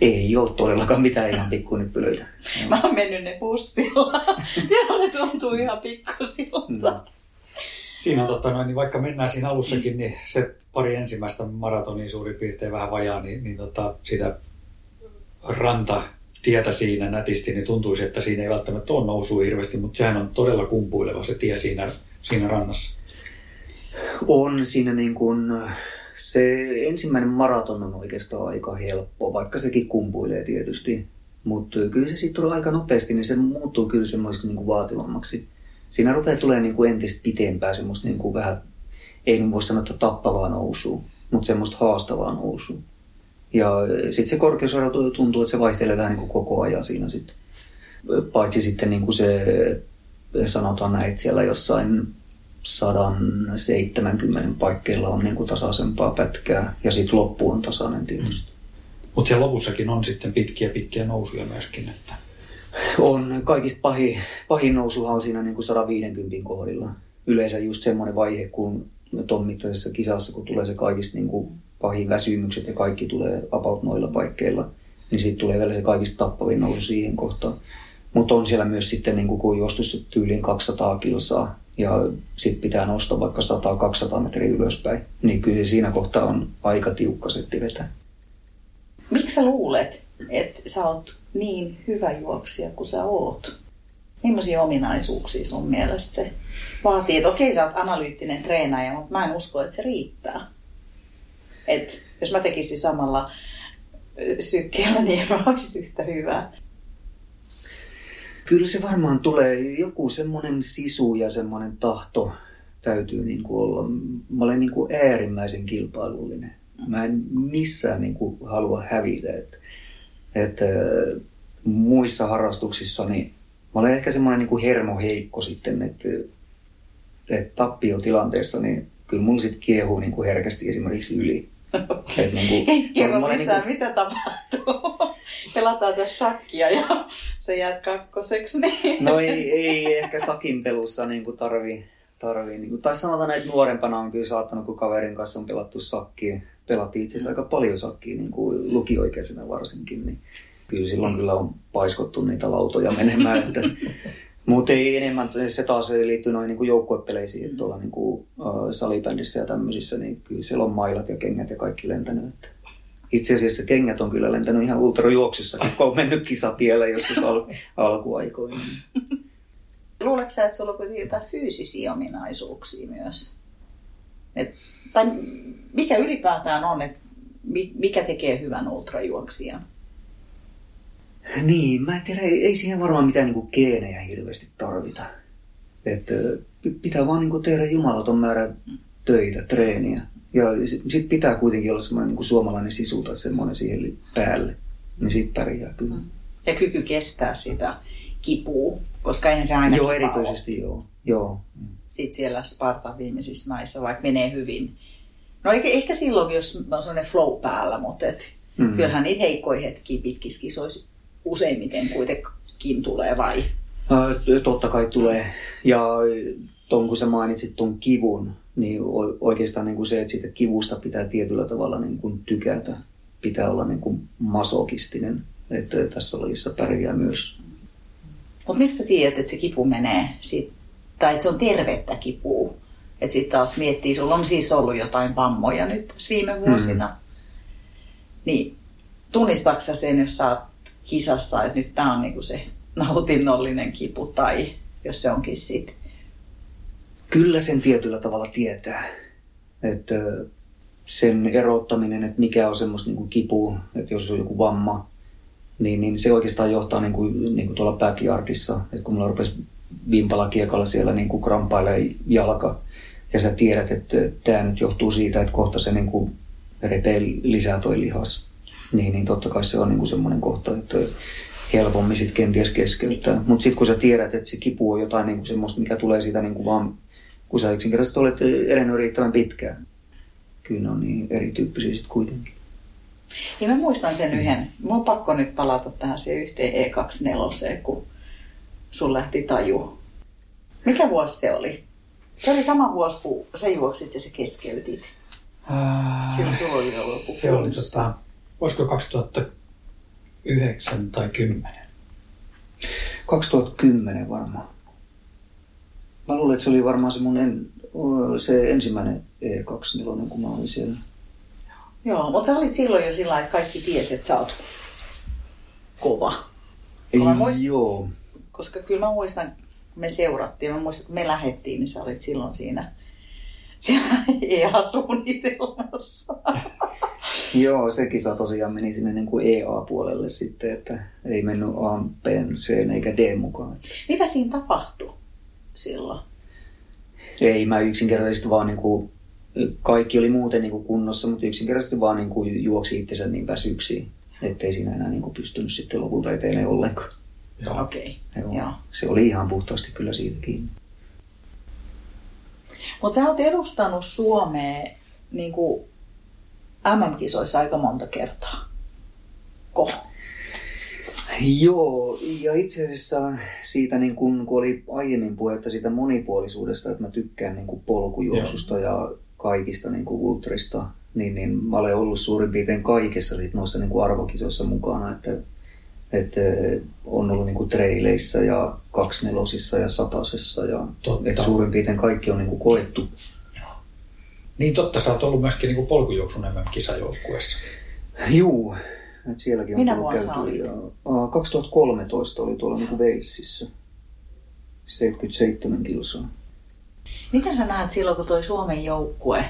Ei ole todellakaan mitään ihan pikkunyppylöitä. [LAUGHS] Mä oon mennyt ne bussilla. [LAUGHS] Joo, ne tuntuu ihan pikkusilta. No. Siinä on totta noin, niin vaikka mennään siinä alussakin, niin se pari ensimmäistä maratonia suurin piirtein vähän vajaa, niin, niin tota, sitä rantatietä siinä nätisti, niin tuntuisi, että siinä ei välttämättä ole nousua hirveästi, mutta sehän on todella kumpuileva se tie siinä, siinä rannassa. On siinä niin kuin, se ensimmäinen maraton on oikeastaan aika helppo, vaikka sekin kumpuilee tietysti. Mutta kyllä se sitten aika nopeasti, niin se muuttuu kyllä semmoiseksi niin kuin vaativammaksi. Siinä rupeaa tulee niin kuin entistä pitempää semmoista niin kuin vähän, ei nyt voi sanoa, että tappavaa nousua, mutta semmoista haastavaa nousua. Ja sitten se korkeusero tuntuu, että se vaihtelee vähän niin kuin koko ajan siinä sitten. Paitsi sitten niin kuin se, sanotaan näin, että siellä jossain 170 paikkeilla on niin kuin tasaisempaa pätkää ja sitten loppu on tasainen tietysti. Mutta siellä lopussakin on sitten pitkiä pitkiä nousuja myöskin. Että... On kaikista pahin, pahin nousuhan on siinä niin kuin 150 kohdilla. Yleensä just semmoinen vaihe, kun ton mittaisessa kisassa, kun tulee se kaikista niin kuin pahin väsymykset ja kaikki tulee about noilla paikkeilla, niin siitä tulee vielä se kaikista tappavin nousu siihen kohtaan. Mutta on siellä myös sitten, niin kuin, kun jostus tyyliin 200 kilsaa ja sitten pitää nostaa vaikka 100-200 metriä ylöspäin, niin kyllä siinä kohtaa on aika tiukka setti vetää. Miksi sä luulet, että sä oot niin hyvä juoksija kuin sä oot? Millaisia ominaisuuksia sun mielestä se vaatii? Että okei, sä oot analyyttinen treenaaja, mutta mä en usko, että se riittää. Et jos mä tekisin samalla sykkeellä, niin mä olisin yhtä hyvää. Kyllä se varmaan tulee joku semmoinen sisu ja semmoinen tahto täytyy niin kuin olla. Mä olen niin kuin äärimmäisen kilpailullinen. Mä en missään niin kuin halua hävitä. Että, että muissa harrastuksissa niin mä olen ehkä semmoinen niin kuin hermoheikko sitten, että, että tappiotilanteessa niin kyllä mulla sitten kiehuu niin kuin herkästi esimerkiksi yli. Okay. niin kuin, Kerro lisää, niin kuin... mitä tapahtuu. [LAUGHS] Pelataan tässä shakkia ja se jää kakkoseksi. Niin... No ei, ei ehkä sakin pelussa niin kuin tarvii, tarvii niin kuin, tai sanotaan, että nuorempana on kyllä saattanut, kun kaverin kanssa on pelattu sakkia. Pelattiin itse asiassa aika paljon sakkia, niin kuin lukioikäisenä varsinkin. Niin kyllä silloin kyllä on paiskottu niitä lautoja menemään. Että, mutta ei enemmän, se taas liittyy noin niin joukkuepeleisiin, että tuolla niin kuin, uh, salibändissä ja tämmöisissä, niin kyllä siellä on mailat ja kengät ja kaikki lentänyt. Että itse asiassa kengät on kyllä lentänyt ihan ultrajuoksussa, kun on mennyt kisapielle joskus al- [LAUGHS] alkuaikoina. Luuletko sä, että sulla on jotain fyysisiä ominaisuuksia myös? Et, tai mikä ylipäätään on, että mikä tekee hyvän ultrajuoksijan? Niin, mä en tiedä, ei, ei siihen varmaan mitään niin geenejä hirveästi tarvita. Että pitää vaan niin tehdä jumalaton määrä töitä, treeniä. Ja sitten sit pitää kuitenkin olla semmoinen niin suomalainen sisu tai semmoinen siihen päälle. Niin siitä pärjää kyllä. Ja kyky kestää sitä kipua, koska eihän se aina Joo, erityisesti ole. joo. joo. Sitten siellä Spartan viimeisissä maissa, vaikka menee hyvin. No ehkä, ehkä silloin, jos on sellainen flow päällä, mutta et, mm. kyllähän niitä heikkoja hetkiä pitkissä kisoissa useimmiten kuitenkin tulee vai? Totta kai tulee. Ja ton, kun sä mainitsit tuon kivun, niin oikeastaan niin kuin se, että siitä kivusta pitää tietyllä tavalla niin kuin tykätä. Pitää olla niin kuin masokistinen, että tässä lajissa pärjää myös. Mutta mistä tiedät, että se kipu menee, sit, tai että se on tervettä kipua? Että sitten taas miettii, sulla on siis ollut jotain vammoja nyt tässä viime vuosina. Hmm. Niin tunnistatko sen, jos sä oot kisassa, että nyt tämä on niinku se nautinnollinen kipu tai jos se onkin sitten. Kyllä sen tietyllä tavalla tietää. Että sen erottaminen, että mikä on semmoista niin kipua, että jos on joku vamma, niin, niin se oikeastaan johtaa niin kuin, niin kuin tuolla backyardissa, että kun mulla rupesi vimpala kiekalla siellä niin kuin krampailee jalka, ja sä tiedät, että tämä nyt johtuu siitä, että kohta se niin kuin repee lisää toi lihas, niin, niin totta kai se on niin kuin semmoinen kohta, että helpommin sitten kenties keskeyttää. Mutta sitten kun sä tiedät, että se kipu on jotain niin kuin semmoista, mikä tulee siitä niin kuin vaan, kun sä yksinkertaisesti olet elänyt riittävän pitkään. Kyllä ne on niin erityyppisiä sitten kuitenkin. Ja mä muistan sen yhden, mulla on pakko nyt palata tähän siihen yhteen E24, kun sun lähti taju. Mikä vuosi se oli? Se oli sama vuosi, kun sä juoksit ja sä keskeytit. Silloin sulla oli ollut Se oli tota, olisiko 2009 tai 10? 2010 varmaan. Mä luulen, että se oli varmaan se mun en, se ensimmäinen E24, kun mä olin siellä. Joo, mutta sä olit silloin jo sillä että kaikki tiesi, että sä oot kova. Ei, muistan, joo. Koska kyllä mä muistan, me seurattiin, mä muistan, kun me lähettiin, niin sä olit silloin siinä, [LAUGHS] siellä EA-suunnitelmassa. [LAUGHS] [LAUGHS] Joo, se kisa tosiaan meni sinne niin kuin EA-puolelle sitten, että ei mennyt A, B, C eikä D mukaan. Mitä siinä tapahtui silloin? Ei, mä yksinkertaisesti vaan niin kuin, kaikki oli muuten niin kuin kunnossa, mutta yksinkertaisesti vaan niin kuin juoksi itsensä niin väsyksiin, ettei siinä enää niin kuin pystynyt sitten lopulta eteen ollenkaan. Joo. Okei. Okay. Joo. Se oli ihan puhtaasti kyllä siitä kiinni. Mutta sä oot edustanut Suomea niin kuin MM-kisoissa aika monta kertaa. Ko? Joo, ja itse asiassa siitä, niin kun, kun oli aiemmin puhetta siitä monipuolisuudesta, että mä tykkään niin kuin polkujuoksusta Joo. ja kaikista niin kuin ultrista, niin, niin mä olen ollut suurin piirtein kaikessa sit noissa niin kuin arvokisoissa mukana, että, että on ollut niin kuin treileissä ja kaksnelosissa ja satasessa ja että suurin piirtein kaikki on niin kuin koettu niin totta, sä oot ollut myöskin niin polkujuoksun MM-kisajoukkueessa. Juu, Et sielläkin on Minä vuonna olit? Ja, aa, 2013 oli tuolla niin Walesissa. 77 kilsaa. Miten sä näet silloin, kun toi Suomen joukkue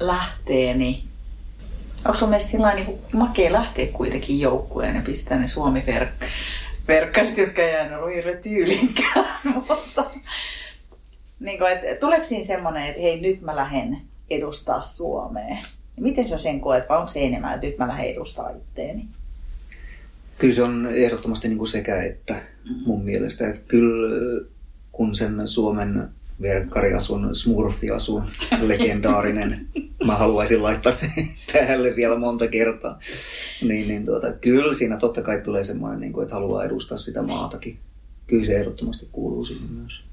lähtee, niin onko sun mielestä sillä niin makea lähteä kuitenkin joukkueen ja pistää ne suomi verk- verkkarit, jotka ei aina ollut hirveän tyylinkään, [LAUGHS] mutta niin kuin, että, tuleeko siinä semmoinen, että hei nyt mä lähden edustaa Suomea? Miten sä sen koet, vai onko se enemmän, että nyt mä lähden edustaa itteeni? Kyllä se on ehdottomasti niin kuin sekä että mun mielestä. Että kyllä kun sen Suomen verkkariasun, smurfiasun, [LAUGHS] legendaarinen, mä haluaisin laittaa sen päälle vielä monta kertaa. Niin, niin tuota, kyllä siinä totta kai tulee semmoinen, niin kuin, että haluaa edustaa sitä maatakin. Kyllä se ehdottomasti kuuluu siihen myös.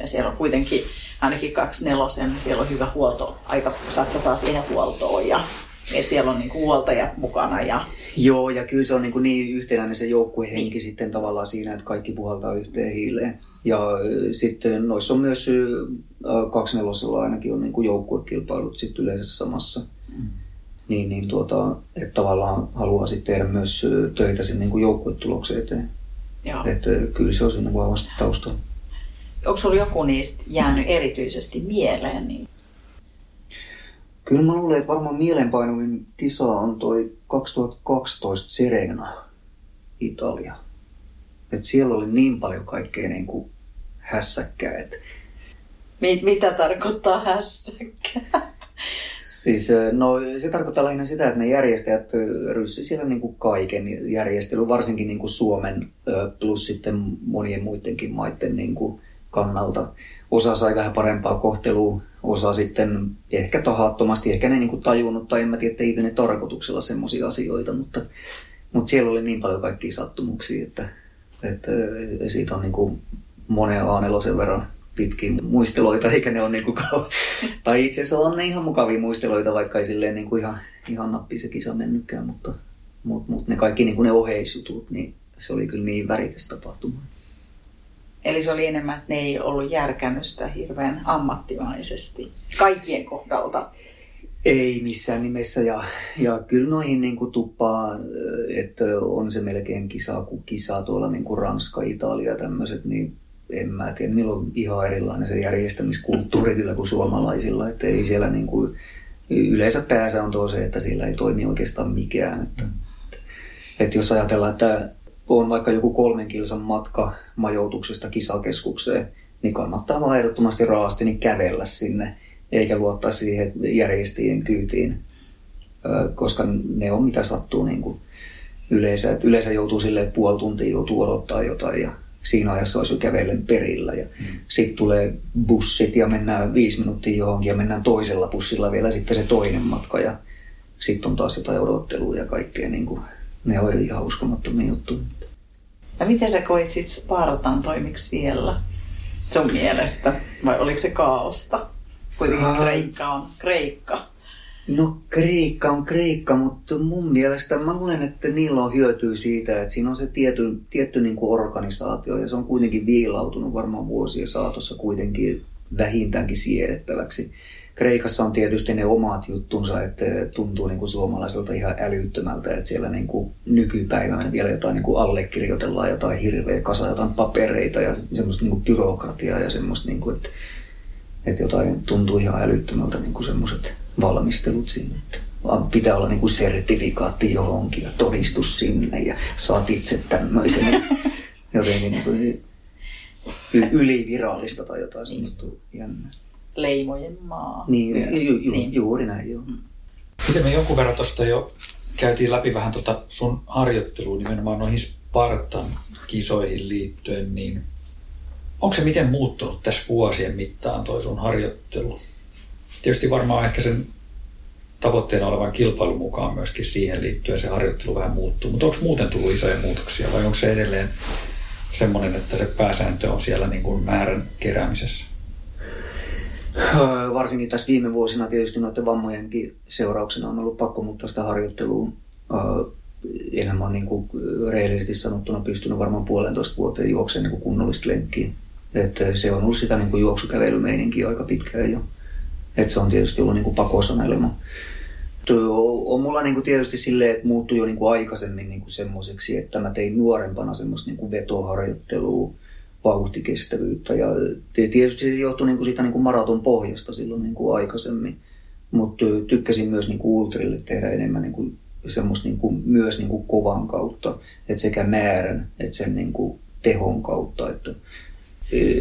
Ja siellä on kuitenkin ainakin kaksi nelosen, niin siellä on hyvä huolto, aika satsataan siihen huoltoon ja että siellä on niinku huoltajat mukana ja Joo, ja kyllä se on niin, kuin niin yhtenäinen se joukkuehenki niin. sitten tavallaan siinä, että kaikki puhaltaa yhteen hiileen. Ja sitten noissa on myös kaksi nelosella ainakin on niin kuin joukkuekilpailut sitten yleensä samassa. Mm. Niin, niin tuota, että tavallaan haluaa sitten tehdä myös töitä sen niin kuin joukkuetuloksen eteen. Joo. Että kyllä se on siinä vahvasti taustalla. Onko sulla joku niistä jäänyt erityisesti mieleen? Niin Kyllä mä luulen, että varmaan mielenpainuvin kisa on toi 2012 Serena, Italia. Et siellä oli niin paljon kaikkea niin kuin hässäkkää. Et mit, mitä tarkoittaa hässäkkä? siis, no, se tarkoittaa lähinnä sitä, että ne järjestäjät ryssi siellä niin kuin kaiken järjestely, varsinkin niin kuin Suomen plus sitten monien muidenkin maiden niin kuin kannalta. Osa sai vähän parempaa kohtelua, osa sitten ehkä tahattomasti, ehkä ne niin kuin tajunnut, tai en mä tiedä, teikö ne tarkoituksella semmoisia asioita, mutta, mutta siellä oli niin paljon kaikkia sattumuksia, että, että siitä on niin kuin monen A4 verran pitkiä muisteloita, eikä ne ole niin kuin kau- [LAUGHS] Tai itse asiassa on ne ihan mukavia muisteloita, vaikka ei silleen niin kuin ihan, ihan nappiin se kisa mennytkään, mutta, mutta, mutta ne kaikki niin kuin ne oheisjutut, niin se oli kyllä niin värikäs tapahtuma. Eli se oli enemmän, että ne ei ollut järkännyt sitä hirveän ammattimaisesti kaikkien kohdalta. Ei missään nimessä ja, ja kyllä noihin niin kuin tuppaa, että on se melkein kisa kuin kisa tuolla niin kuin Ranska, Italia ja tämmöiset, niin en mä tiedä, niillä on ihan erilainen se järjestämiskulttuuri kyllä kuin suomalaisilla, että ei siellä niin kuin, yleensä pääsä on se, että siellä ei toimi oikeastaan mikään, että, että jos ajatellaan, että on vaikka joku kolmen kilsan matka majoituksesta kisakeskukseen, niin kannattaa vaan ehdottomasti raasti niin kävellä sinne, eikä luottaa siihen järjestäjien kyytiin, koska ne on mitä sattuu niin kuin yleensä. Että yleensä joutuu silleen, että puoli tuntia joutuu odottaa jotain ja siinä ajassa olisi jo kävellen perillä. Ja mm. sitten tulee bussit ja mennään viisi minuuttia johonkin ja mennään toisella bussilla vielä sitten se toinen matka ja sitten on taas jotain odottelua ja kaikkea. Niin kuin, ne on ihan uskomattomia juttuja. Ja miten sä koit sit Spartan toimiksi siellä sun mielestä? Vai oliko se kaaosta? Kuitenkin Ah. Kreikka on Kreikka. No Kreikka on Kreikka, mutta mun mielestä mä luulen, että niillä on hyötyä siitä, että siinä on se tietty, tietty niin kuin organisaatio ja se on kuitenkin viilautunut varmaan vuosien saatossa kuitenkin vähintäänkin siedettäväksi. Kreikassa on tietysti ne omat juttunsa, että tuntuu niin kuin suomalaiselta ihan älyttömältä, että siellä niin kuin nykypäivänä vielä jotain niin kuin allekirjoitellaan jotain hirveä kasa, jotain papereita ja semmoista niin kuin byrokratiaa ja semmoista, niin kuin, että, että jotain tuntuu ihan älyttömältä niin kuin semmoiset valmistelut siinä. Että vaan pitää olla niin kuin sertifikaatti johonkin ja todistus sinne ja saat itse tämmöisen. [LAUGHS] Jotenkin niin kuin ylivirallista tai jotain semmoista jännää. Leimojen maa. Niin, myös. ju, ju, niin. juuri näin, joo. Miten me jonkun verran tuosta jo käytiin läpi vähän tota sun harjoittelua nimenomaan noihin Spartan kisoihin liittyen, niin onko se miten muuttunut tässä vuosien mittaan toi sun harjoittelu? Tietysti varmaan ehkä sen tavoitteena olevan kilpailun mukaan myöskin siihen liittyen se harjoittelu vähän muuttuu, mutta onko muuten tullut isoja muutoksia vai onko se edelleen semmoinen, että se pääsääntö on siellä niin kuin määrän keräämisessä? Öö, Varsinkin tässä viime vuosina tietysti noiden vammojenkin seurauksena on ollut pakko muuttaa sitä harjoittelua. Öö, Enhän mä oon niin kuin rehellisesti sanottuna pystynyt varmaan puolentoista vuoteen juoksemaan niin kuin kunnollista lenkkiä. Että se on ollut sitä niin kuin juoksukävelymeininkiä aika pitkään jo. Että se on tietysti ollut niin kuin pakosanelma. on mulla niinku tietysti silleen, että muuttui jo niinku aikaisemmin niinku semmoiseksi, että mä tein nuorempana semmoista niinku vetoharjoittelua, vauhtikestävyyttä ja tietysti se johtui niinku siitä niinku maraton pohjasta silloin niinku aikaisemmin. Mutta tykkäsin myös niinku ultrille tehdä enemmän niinku semmoista niinku, myös niinku kovan kautta, että sekä määrän että sen niinku tehon kautta. Että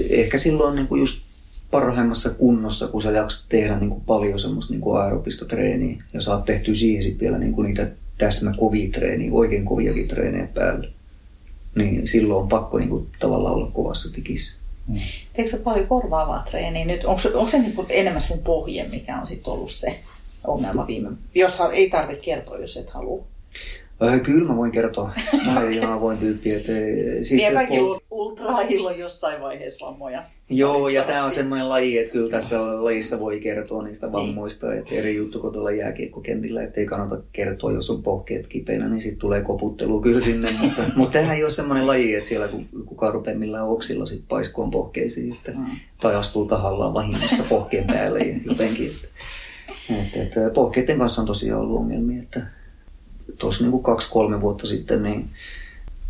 ehkä silloin niinku just parhaimmassa kunnossa, kun sä jaksat tehdä niin kuin paljon semmoista niin kuin treeniä ja saat tehtyä siihen sitten vielä niin kuin niitä täsmä kovia treeniä, oikein koviakin treenejä päälle. Niin silloin on pakko niin kuin, tavallaan olla kovassa tikissä. Mm. Teekö sä paljon korvaavaa treeniä nyt? Onko, onko se niin enemmän sun pohje, mikä on sitten ollut se ongelma viime... Jos ei tarvitse kertoa, jos et halua. Äh, kyllä mä voin kertoa. Mä olen ihan avoin tyyppi. Että, siis ja kaikki pol- ultraajilla on jossain vaiheessa vammoja. Joo, ja tämä on semmoinen laji, että kyllä tässä lajissa voi kertoa niistä niin. vammoista. Että eri juttu kuin tuolla jääkiekkokentillä, että ei kannata kertoa, jos on pohkeet kipeänä, niin sitten tulee koputtelu kyllä sinne. [LAUGHS] mutta, mutta tämähän ei ole semmoinen laji, että siellä kukaan rupeaa millään oksilla sit paiskoon pohkeisiin, että, mm. tai astuu tahallaan vahingossa pohkeen päälle jotenkin. Että, että, että pohkeiden kanssa on tosiaan ollut ongelmia, että tuossa niin kaksi-kolme vuotta sitten niin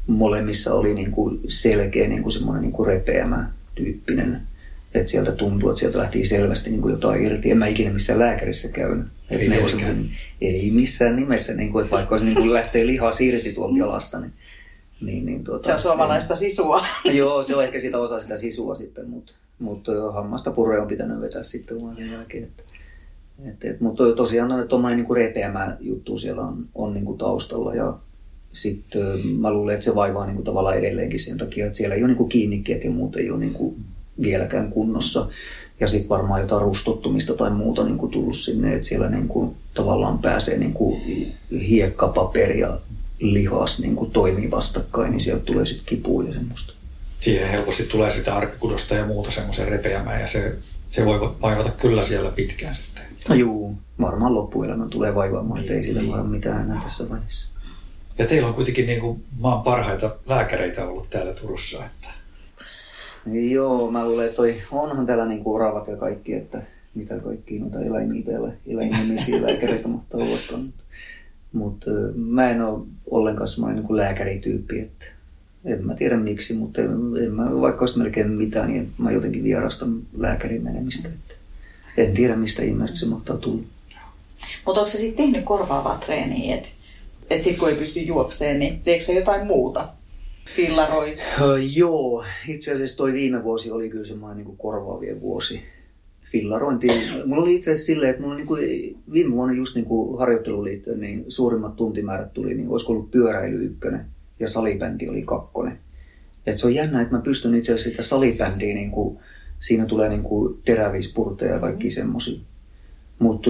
molemmissa oli niin kuin selkeä niin kuin semmoinen niin kuin repeämä tyyppinen. Että sieltä tuntuu, että sieltä lähti selvästi niin kuin jotain irti. En mä ikinä missään lääkärissä käynyt. Ei, ne olisi, ei missään nimessä, niin kuin, että vaikka se niin kuin lähtee lihaa irti tuolta jalasta, niin niin, niin, tuota, se on suomalaista niin, sisua. [LAUGHS] Joo, se on ehkä sitä osa sitä sisua sitten, mutta, mutta hammasta purre on pitänyt vetää sitten vaan sen jälkeen. Että, et, et, mutta tosiaan tuommoinen niin repeämä juttu siellä on, on niin kuin taustalla ja sitten mä luulen, että se vaivaa kuin tavallaan edelleenkin sen takia, että siellä ei ole niin kuin kiinnikkeet ja muut ei ole kuin vieläkään kunnossa. Ja sitten varmaan jotain rustottumista tai muuta niin kuin tullut sinne, että siellä niin kuin tavallaan pääsee niin kuin hiekkapaperi ja lihas niin kuin toimii vastakkain, niin sieltä tulee sitten kipua ja semmoista. Siihen helposti tulee sitä arkikudosta ja muuta semmoisen repeämään ja se, se voi vaivata kyllä siellä pitkään sitten. No juu, varmaan loppuelämän tulee vaivaamaan, niin, ei sillä niin. vaan mitään enää tässä vaiheessa. Ja teillä on kuitenkin niin kuin maan parhaita lääkäreitä ollut täällä Turussa. Että... Joo, mä luulen, että toi, onhan täällä niin kuin uravat ja kaikki, että mitä kaikki noita eläimiä täällä, eläinnimisiä lääkäreitä mahtaa olla. Mutta, mutta mä en ole ollenkaan semmoinen niin kuin lääkärityyppi, että en mä tiedä miksi, mutta en, en mä, vaikka olisi melkein mitään, niin mä jotenkin vierastan lääkärin menemistä. Että en tiedä, mistä ihmeestä se mahtaa tulla. Mutta onko se sitten tehnyt korvaavaa treeniä, että et sitten kun ei pysty juokseen, niin teekö se jotain muuta? Fillaroit? Joo, itse asiassa toi viime vuosi oli kyllä semmoinen niin korvaavien vuosi fillarointi. Mulla oli itse asiassa silleen, että mulla niin kuin, viime vuonna just niin harjoitteluliittoon niin suurimmat tuntimäärät tuli, niin olisiko ollut pyöräily ykkönen ja salibändi oli kakkonen. Et se on jännä, että mä pystyn itse asiassa sitä salibändiä niin kuin siinä tulee niin kuin teräviä spurteja ja kaikki mm. semmoisia. Mutta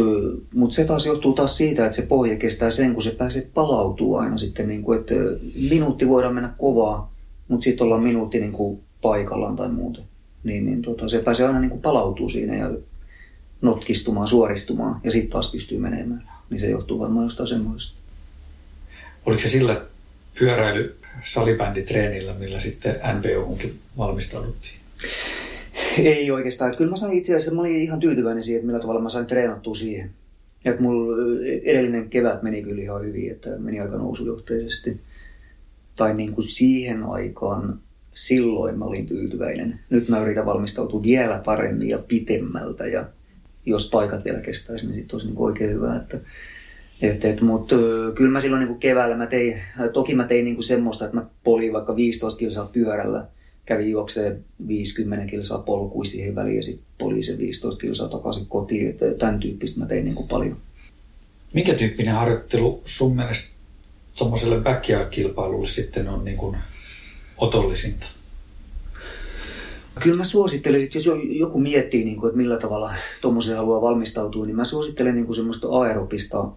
mut se taas johtuu taas siitä, että se pohja kestää sen, kun se pääsee palautuu aina sitten, niin kuin, että minuutti voidaan mennä kovaa, mutta sitten ollaan minuutti niin kuin paikallaan tai muuten. Niin, niin tota, se pääsee aina niin kuin palautuu siinä ja notkistumaan, suoristumaan ja sitten taas pystyy menemään. Niin se johtuu varmaan jostain semmoista. Oliko se sillä pyöräily salibänditreenillä, millä sitten NBOhunkin valmistauduttiin? [LAUGHS] Ei oikeastaan. Että kyllä mä sain itse asiassa, mä olin ihan tyytyväinen siihen, että millä tavalla mä sain treenattua siihen. Ja että mulla edellinen kevät meni kyllä ihan hyvin, että meni aika nousujohteisesti. Tai niin kuin siihen aikaan, silloin mä olin tyytyväinen. Nyt mä yritän valmistautua vielä paremmin ja pitemmältä ja jos paikat vielä kestäisi, niin sitten olisi niin oikein hyvä. Että, et, et, Mutta kyllä mä silloin niin keväällä mä tein, toki mä tein niin kuin semmoista, että mä polin vaikka 15 kilsaa pyörällä kävin juokseen 50 kilsaa polkui siihen väliin ja sitten poliisi 15 kilsaa takaisin kotiin. Että tämän tyyppistä mä tein niin kuin paljon. Mikä tyyppinen harjoittelu sun mielestä tuommoiselle backyard-kilpailulle sitten on niin kuin otollisinta? Kyllä mä suosittelen, että jos joku miettii, niin kuin, että millä tavalla tuommoiseen haluaa valmistautua, niin mä suosittelen niin kuin semmoista aerobista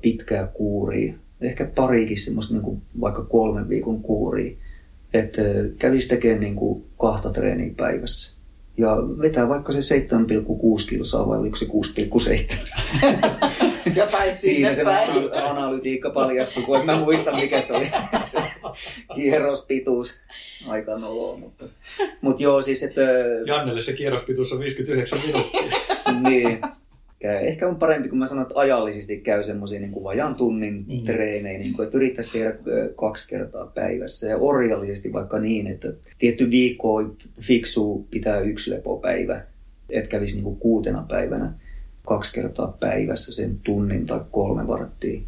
pitkää kuuria. Ehkä parikin semmoista niin kuin vaikka kolmen viikon kuuria että kävisi tekemään niin kuin kahta treeniä päivässä. Ja vetää vaikka se 7,6 kilsaa vai oliko se 6,7? [LAUGHS] Jotain Siinä se analytiikka paljastui, kun en mä muista mikä se oli [LAUGHS] se kierrospituus. Aika noloa, mutta, mutta joo siis, että... Jannelle se kierrospituus on 59 minuuttia. niin, käy. Ehkä on parempi, kun mä sanon, että ajallisesti käy semmoisia niin vajan tunnin Niin. treenejä, niin kuin, että yrittäisi tehdä kaksi kertaa päivässä. Ja orjallisesti vaikka niin, että tietty viikko on fiksu pitää yksi lepopäivä, että kävisi niin kuin kuutena päivänä kaksi kertaa päivässä sen tunnin tai kolme varttia.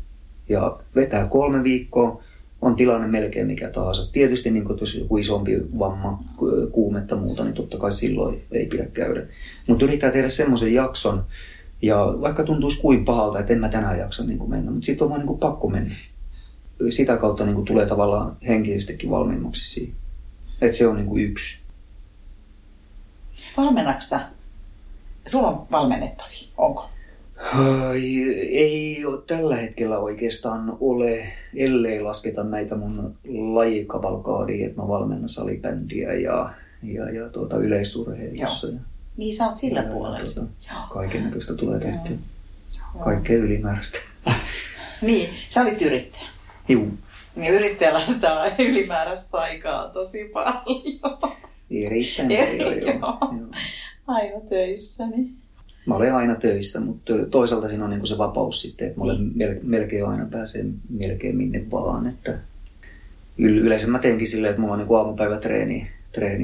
Ja vetää kolme viikkoa, on tilanne melkein mikä tahansa. Tietysti niin kun jos joku isompi vamma, ku- kuumetta muuta, niin totta kai silloin ei pidä käydä. Mutta yrittää tehdä semmoisen jakson, ja vaikka tuntuisi kuin pahalta, että en mä tänään jaksa niin mennä, mutta sitten on vaan niin pakko mennä. Sitä kautta niin tulee tavallaan henkisestikin valmiimmaksi siihen. Että se on niin yksi. Valmennaksa? Sulla on valmennettavia, onko? Ai, ei ole tällä hetkellä oikeastaan ole, ellei lasketa näitä mun lajikavalkaadia, että mä valmennan salibändiä ja, ja, ja tuota yleisurheilussa. Ja, Niin sä oot sillä puolella. Joo. kaiken näköistä tulee tehtyä. Kaikkea ylimääräistä. [LAUGHS] Niin, sä olit yrittäjä. Juu, Niin yrittäjällä sitä ylimääräistä aikaa tosi paljon. erittäin Eri- paljon. Joo. joo. Aina töissä, niin. Mä olen aina töissä, mutta toisaalta siinä on niin se vapaus sitten, että mä olen mel- melkein aina pääsen melkein minne vaan. Että yl- yleensä mä teenkin silleen, että mulla on niin aamupäivätreeni treeni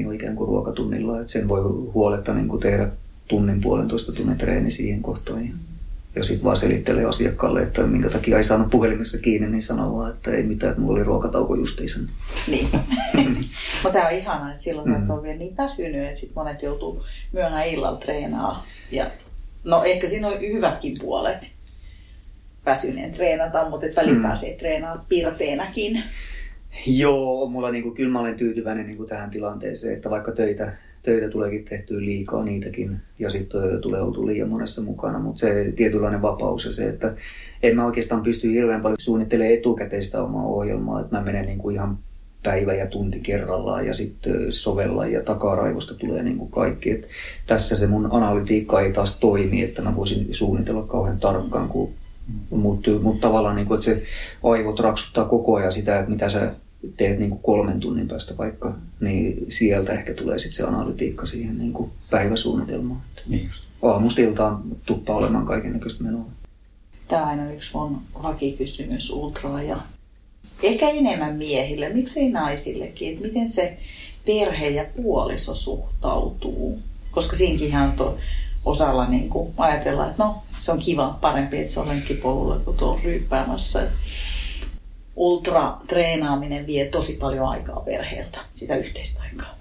on ikään kuin ruokatunnilla, että sen voi huoletta niin kuin tehdä tunnin puolentoista tunnin treeni siihen kohtaan. Ja, ja sitten vaan selittelee asiakkaalle, että minkä takia ei saanut puhelimessa kiinni, niin sanoo vaan, että ei mitään, että mulla oli ruokatauko justiinsa. Niin. [LAUGHS] Mutta se on ihanaa, että silloin Mm. on vielä niin väsynyt, että sit monet joutuu myöhään illalla treenaa. Ja, no ehkä siinä on hyvätkin puolet väsyneen treenata, mutta et välillä mm. pääsee treenaamaan pirteenäkin. Joo, mulla niinku, kyllä mä olen tyytyväinen niinku tähän tilanteeseen, että vaikka töitä, töitä tuleekin tehtyä liikaa niitäkin ja sitten tulee oltu liian monessa mukana, mutta se tietynlainen vapaus ja se, että en mä oikeastaan pysty hirveän paljon suunnittelemaan etukäteen sitä omaa ohjelmaa, että mä menen niinku ihan päivä ja tunti kerrallaan ja sitten sovella ja takaraivosta tulee niinku kaikki. Et tässä se mun analytiikka ei taas toimi, että mä voisin suunnitella kauhean tarkkaan, kun mutta mut tavallaan niin kuin, että se aivot raksuttaa koko ajan sitä, että mitä sä teet niin kuin kolmen tunnin päästä vaikka, niin sieltä ehkä tulee sitten se analytiikka siihen niin kuin päiväsuunnitelmaan. Että Niin just. aamusta iltaan tuppaa olemaan kaiken näköistä menoa. Tämä on aina yksi mun vakikysymys ultraa ja ehkä enemmän miehille, miksei naisillekin, että miten se perhe ja puoliso suhtautuu. Koska siinäkinhän on to, osalla niin kuin ajatella, että no se on kiva, parempi, että se on lenkkipolulla kuin tuolla ryyppäämässä. Ultra-treenaaminen vie tosi paljon aikaa perheeltä, sitä yhteistä aikaa.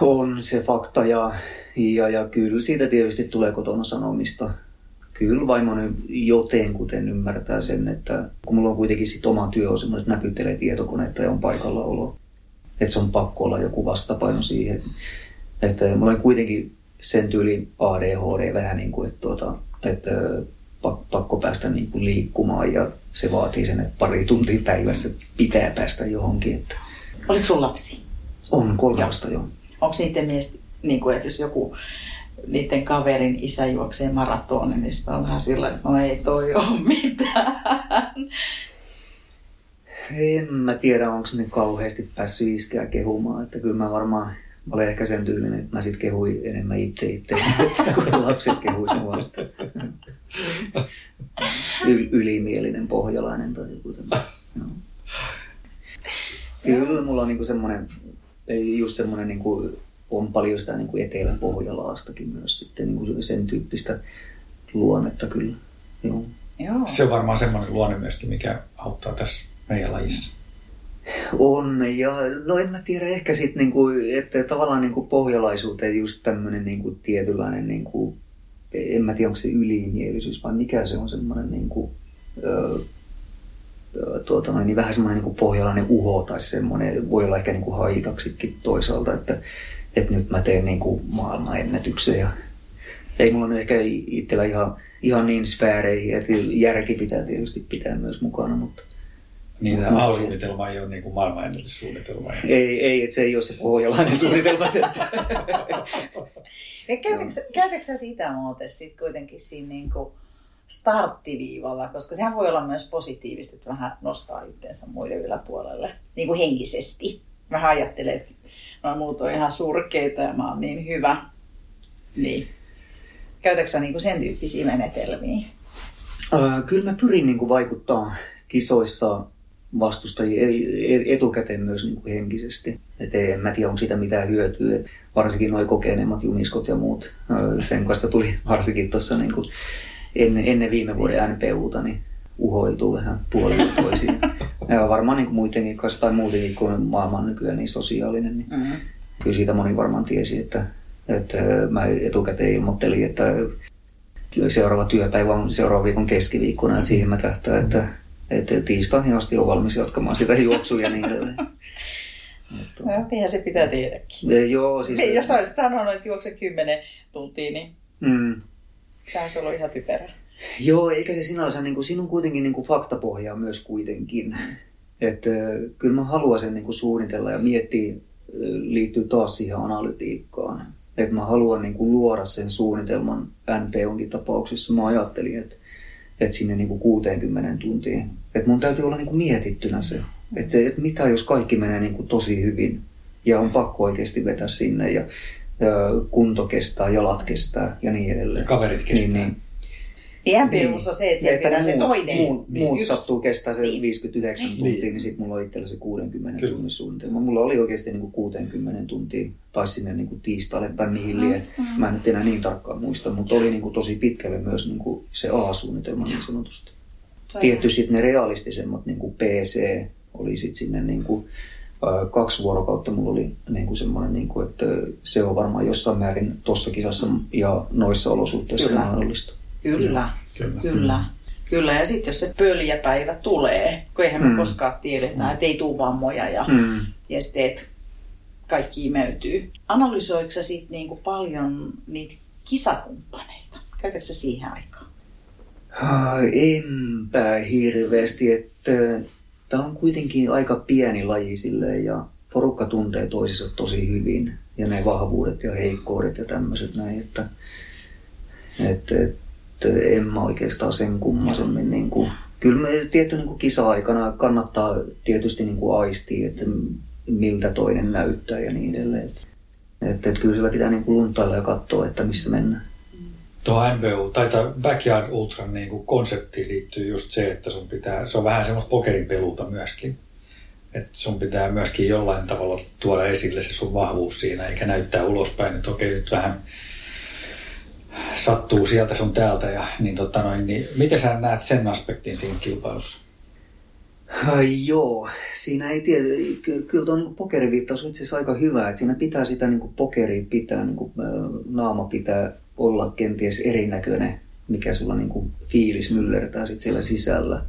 On se fakta ja, ja, ja kyllä siitä tietysti tulee kotona sanomista. Kyllä vaimoni jotenkuten ymmärtää sen, että kun mulla on kuitenkin sit oma työ on semmoinen, että näpyttelee tietokoneita ja on paikalla olo. Että se on pakko olla joku vastapaino siihen. Että mulla on kuitenkin sen tyylin ADHD vähän niin kuin, että, tuota, että pak- pakko päästä niin kuin liikkumaan ja se vaatii sen, että pari tuntia päivässä pitää päästä johonkin. Että Oliko sun lapsi? on kolme lasta jo. Onko niiden mies, niin kuin, että jos joku niiden kaverin isä juoksee maratonin, niin sitä on vähän sillä että no ei toi ole mitään. En mä tiedä, onko ne kauheasti päässyt iskeä kehumaan, että kyllä mä varmaan mä olen ehkä sen tyylinen, että mä sit kehuin enemmän itse itse, [LAUGHS] kun lapset kehui sen vasta. [LAUGHS] Y- ylimielinen pohjalainen tai joku tämmöinen. Joo. Kyllä mulla on niinku semmoinen, ei just semmoinen niinku, on paljon sitä niinku Etelä-Pohjalaastakin myös sitten niinku sen tyyppistä luonnetta kyllä. Joo. Joo. Se on varmaan semmoinen luonne myöskin, mikä auttaa tässä meidän lajissa. On, ja no en mä tiedä, ehkä sitten niinku, että tavallaan niinku pohjalaisuuteen just tämmöinen niinku tietynlainen, niinku, en mä tiedä onko se ylimielisyys vai mikä se on semmoinen niinku, öö, tuota niin vähän semmoinen niinku pohjalainen uho tai semmoinen, voi olla ehkä niinku haitaksikin toisaalta, että, että nyt mä teen niinku maailmanennätyksen ja ei mulla nyt ehkä itsellä ihan, ihan niin sfääreihin, että järki pitää tietysti pitää myös mukana, mutta Niin tämä A-suunnitelma ei ole niin kuin maailmanennätyssuunnitelma. [LAUGHS] Ei, ei, että se ei ole se pohjalainen suunnitelma. Käytätkö, sä sitä muuten sit kuitenkin siinä niin kuin starttiviivalla, koska sehän voi olla myös positiivista, että vähän nostaa itseensä muiden yläpuolelle, niin kuin henkisesti. Vähän ajattelee, että no muut on ihan surkeita ja mä oon niin hyvä. Niin. Käytätkö niin sen tyyppisiä menetelmiä? Äh, kyllä mä pyrin niin kuin vaikuttaa kisoissa vastustajia etukäteen myös niin kuin henkisesti. Et en mä tiedä, onko siitä mitään hyötyä. Et varsinkin nuo kokeneemmat jumiskot ja muut. Sen kanssa tuli varsinkin tuossa niin kuin ennen, ennen viime vuoden NPUta, niin uhoiltuu vähän puolella toisiin. [LAUGHS] ja varmaan niin kuin muidenkin kanssa tai muutenkin, kun maailma on nykyään niin sosiaalinen, niin mm-hmm. kyllä siitä moni varmaan tiesi, että, että mä etukäteen ilmoittelin, että seuraava työpäivä on seuraavan viikon keskiviikkona, että siihen mä tähtään, että, että tiistaihin asti on valmis jatkamaan sitä juoksua ja niin edelleen. Mutta... No, niinhän se pitää tehdäkin. Ja, joo, siis... Jos olisit sanonut, että juokse 10 tuntia, niin mm. sehän se on ihan typerä. Joo, eikä se sinänsä, niin kuin, siinä on kuitenkin niin kuin faktapohjaa myös kuitenkin. Että kyllä mä haluaisin niin kuin suunnitella ja miettiä, liittyy taas siihen analytiikkaan. Että mä haluan niin kuin luoda sen suunnitelman NPOnkin tapauksessa. Mä ajattelin, että, että sinne niin kuin 60 tuntiin. Että mun täytyy olla niin kuin mietittynä se. Että, että mitä jos kaikki menee niin kuin tosi hyvin ja on pakko oikeasti vetää sinne ja, ja kunto kestää, jalat kestää ja niin edelleen. Kaverit kestää. Niin, niin Iänpituus on se, että siellä pitää se toinen. Muut, niin, muut just, sattuu kestää se niin. 59 niin. tuntia, niin sitten mulla on itsellä se 60 Kyllä. tunnin suunnitelma. Mulla oli oikeasti niin kuin 60 tuntia, tai sinne niin kuin tiistaille tai mihin lie. Mm-hmm. Mä en nyt enää niin tarkkaan muista, mutta oli niin kuin tosi pitkälle myös niin kuin se A-suunnitelma niin sanotusti. Tietty sitten ne realistisemmat, niin kuin PC, oli sitten sinne niin kuin, kaksi vuorokautta mulla oli niin kuin semmoinen, niin kuin, että se on varmaan jossain määrin tuossa kisassa ja noissa olosuhteissa Kyllä. mahdollista. Kyllä, kyllä. kyllä. Mm. Kyllä, ja sitten jos se pöljäpäivä tulee, kun eihän mm. me koskaan tiedetä, mm. että ei tule vammoja ja, mm. ja sitten kaikki imeytyy. Analysoiko sä sitten niinku paljon niitä kisakumppaneita? Käytätkö sä siihen aikaan? Enpä hirveästi, että tämä on kuitenkin aika pieni laji silleen ja porukka tuntee toisensa tosi hyvin ja ne vahvuudet ja heikkoudet ja tämmöiset näin, että, että, että en mä oikeastaan sen kummasemmin. Niin kuin, kyllä tietty niin kisa-aikana kannattaa tietysti niin kuin aistia, että miltä toinen näyttää ja niin edelleen. Että, että, että kyllä sillä pitää niin kuin luntailla ja katsoa, että missä mennään. Tuo MVU tai Backyard Ultra niin kuin konseptiin liittyy just se, että sun pitää, se on vähän semmoista pokerin peluta myöskin. Että sun pitää myöskin jollain tavalla tuoda esille se sun vahvuus siinä, eikä näyttää ulospäin, että okei nyt vähän sattuu sieltä sun täältä. Ja, niin, tota noin, niin, miten sä näet sen aspektin siinä kilpailussa? Ai joo, siinä ei tiedä, kyllä tuo niin pokeriviittaus on itse asiassa aika hyvä, että siinä pitää sitä niin pokeria pitää, niin kuin, naama pitää olla kenties erinäköinen, mikä sulla niin kuin, fiilis myllertää sit siellä sisällä.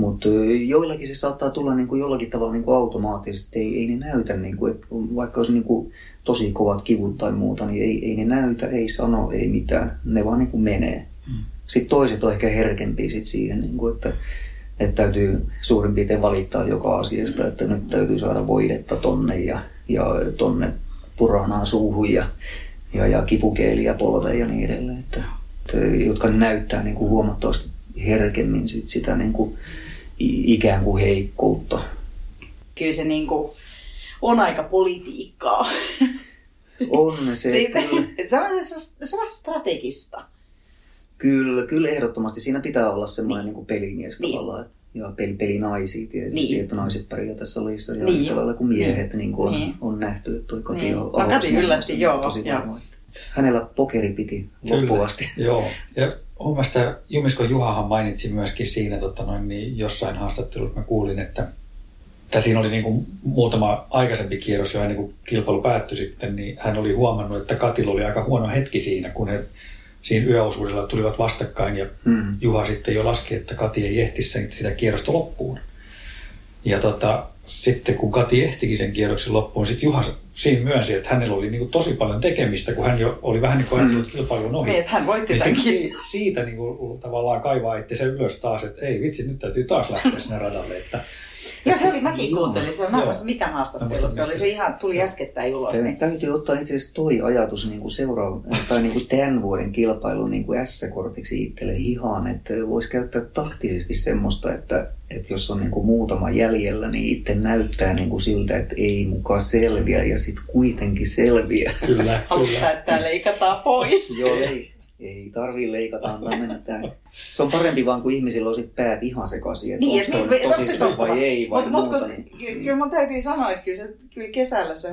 Mutta joillakin se saattaa tulla niin kuin jollakin tavalla niin kuin automaattisesti, ei, ei ne näytä, niin kuin, että vaikka olisi niin kuin tosi kovat kivut tai muuta, niin ei, ei ne näytä, ei sano, ei mitään. Ne vaan niin kuin menee. Mm. Sitten toiset on ehkä herkempiä sit siihen, niin kuin, että, että täytyy suurin piirtein valittaa joka asiasta, että nyt täytyy saada voidetta tonne ja, ja tonne puranaa suuhun ja, ja, ja kipukeeliä polveen ja niin edelleen. Että, että, jotka näyttää niin kuin huomattavasti herkemmin sit sitä niin kuin, ikään kuin heikkoutta. Kyllä se niin kuin on aika politiikkaa. On se. [LAUGHS] Siitä. Se, on, se on strategista. Kyllä, kyllä ehdottomasti. Siinä pitää olla semmoinen niin. niin pelimies niin. tavallaan. Ja peli, pelinaisia tietysti, niin. että naiset pärjää tässä lajissa ja niin. yhtä kuin miehet, niin, niin kuin niin. on, on nähty, että toi Kati niin. on Kati yllätti, joo. Tosi varma, hänellä pokeri piti loppuvasti. joo, ja mielestä Jumisko Juhahan mainitsi myöskin siinä tota noin, niin jossain haastattelussa, mä kuulin, että tai siinä oli niin kuin muutama aikaisempi kierros jo ennen kuin kilpailu päättyi sitten, niin hän oli huomannut, että Katilla oli aika huono hetki siinä, kun he siinä yöosuudella tulivat vastakkain ja mm. Juha sitten jo laski, että Kati ei ehti sen, sitä kierrosta loppuun. Ja tota, sitten kun Kati ehtikin sen kierroksen loppuun, sitten Juha siinä myönsi, että hänellä oli niin kuin tosi paljon tekemistä, kun hän jo oli vähän niin kuin ajatellut mm. kilpailun ohi. Niin, että hän voitti niin siitä, siitä niin kuin, tavallaan kaivaa itse se ylös taas, että ei vitsi, nyt täytyy taas lähteä sinne radalle. Että, Joo, se oli, mäkin kuuntelin sitä. Mä en muista mikä haastattelu se oli. Se ihan tuli äskettäin ulos. Niin. Täytyy ottaa itse asiassa toi ajatus niin kuin seuraava, tai niin kuin tämän vuoden kilpailun niin kuin S-kortiksi itselle hihaan, että voisi käyttää taktisesti semmoista, että, että jos on niin kuin muutama jäljellä, niin itse näyttää niin kuin siltä, että ei mukaan selviä ja sitten kuitenkin selviä. Kyllä, kyllä. että leikataan pois. Joo, ei Ei tarvii leikata, antaa mennä tää. Se on parempi vaan, kun ihmisillä on sit päät ihan sekaisin, että Niin, onko niin, se tosissaan vai ei vai Mutta mut, muuta. kun, niin. ky- kyllä mun täytyy sanoa, että kyllä, se, kyllä kesällä se,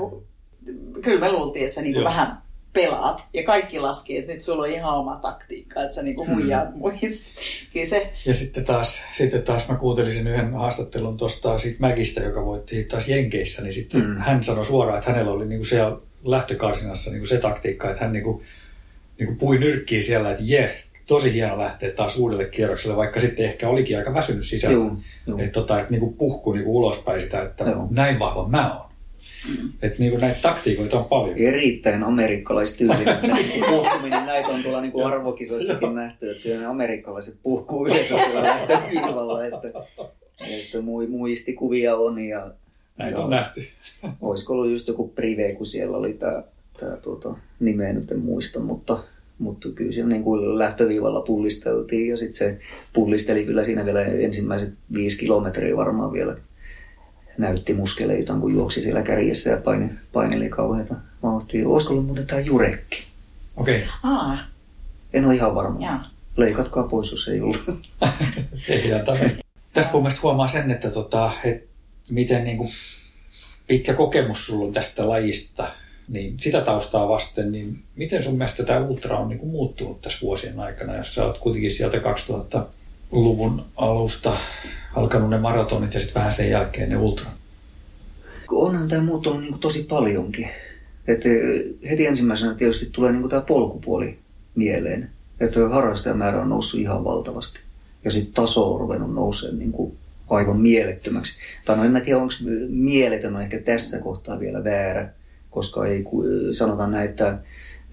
kyllä me luultiin, että sä niinku Joo. vähän pelaat ja kaikki laski, että nyt sulla on ihan oma taktiikka, että sä niinku Hmm. huijaat muita. Kyllä se, Ja sitten taas, sitten taas mä kuuntelin sen yhden haastattelun tuosta siitä Mäkistä, joka voitti taas Jenkeissä, niin sitten Mm. mm. hän sanoi suoraan, että hänellä oli niinku siellä lähtökarsinassa niinku se taktiikka, että hän niinku, niinku pui nyrkkiä siellä, että je, tosi hieno lähteä taas uudelle kierrokselle, vaikka sitten ehkä olikin aika väsynyt sisällä. Joo, joo. Että tota, et niinku puhku niinku ulospäin sitä, että Joo. näin vahva mä oon. Mm. Että niinku näitä taktiikoita on paljon. Erittäin amerikkalaistyylinen [LAUGHS] puhkuminen. Näitä on tuolla niin arvokisoissakin nähty, että kyllä ne amerikkalaiset puhkuu yleensä siellä lähtöviivalla, että, että mu- muistikuvia on ja, Näitä ja on nähty. olisiko ollut just joku prive, kun siellä oli tämä, tämä tuota, nimeä nyt en muista, mutta, mutta kyllä siellä niin kuin lähtöviivalla pullisteltiin ja sitten se pullisteli kyllä siinä vielä ensimmäiset viisi kilometriä varmaan vielä näytti muskeleitaan, kun juoksi siellä kärjessä ja paini, paineli kauheita vauhtia. Olisiko ollut muuten tämä Jurekki? Okei, aa, En ole ihan varma. jaa. Leikatkaa pois, jos ei ollut. [LAUGHS] Tästä mun mielestä huomaa sen, että tota, et miten niin kuin pitkä kokemus sulla on tästä lajista, niin sitä taustaa vasten, niin miten sun mielestä tämä ultra on niin kuin muuttunut tässä vuosien aikana, jos sä oot kuitenkin sieltä 2000-luvun alusta alkanut ne maratonit ja sitten vähän sen jälkeen ne ultrat. Onhan tämä muuttunut niin tosi paljonkin. Et heti ensimmäisenä tietysti tulee niin tämä polkupuoli mieleen. Että harrastajamäärä on noussut ihan valtavasti. Ja sitten taso on ruvennut nousemaan niin kuin aivan mielettömäksi. Tai no en mä tiedä, onko mieletön on ehkä tässä kohtaa vielä väärä, koska ei sanotaan näin, että,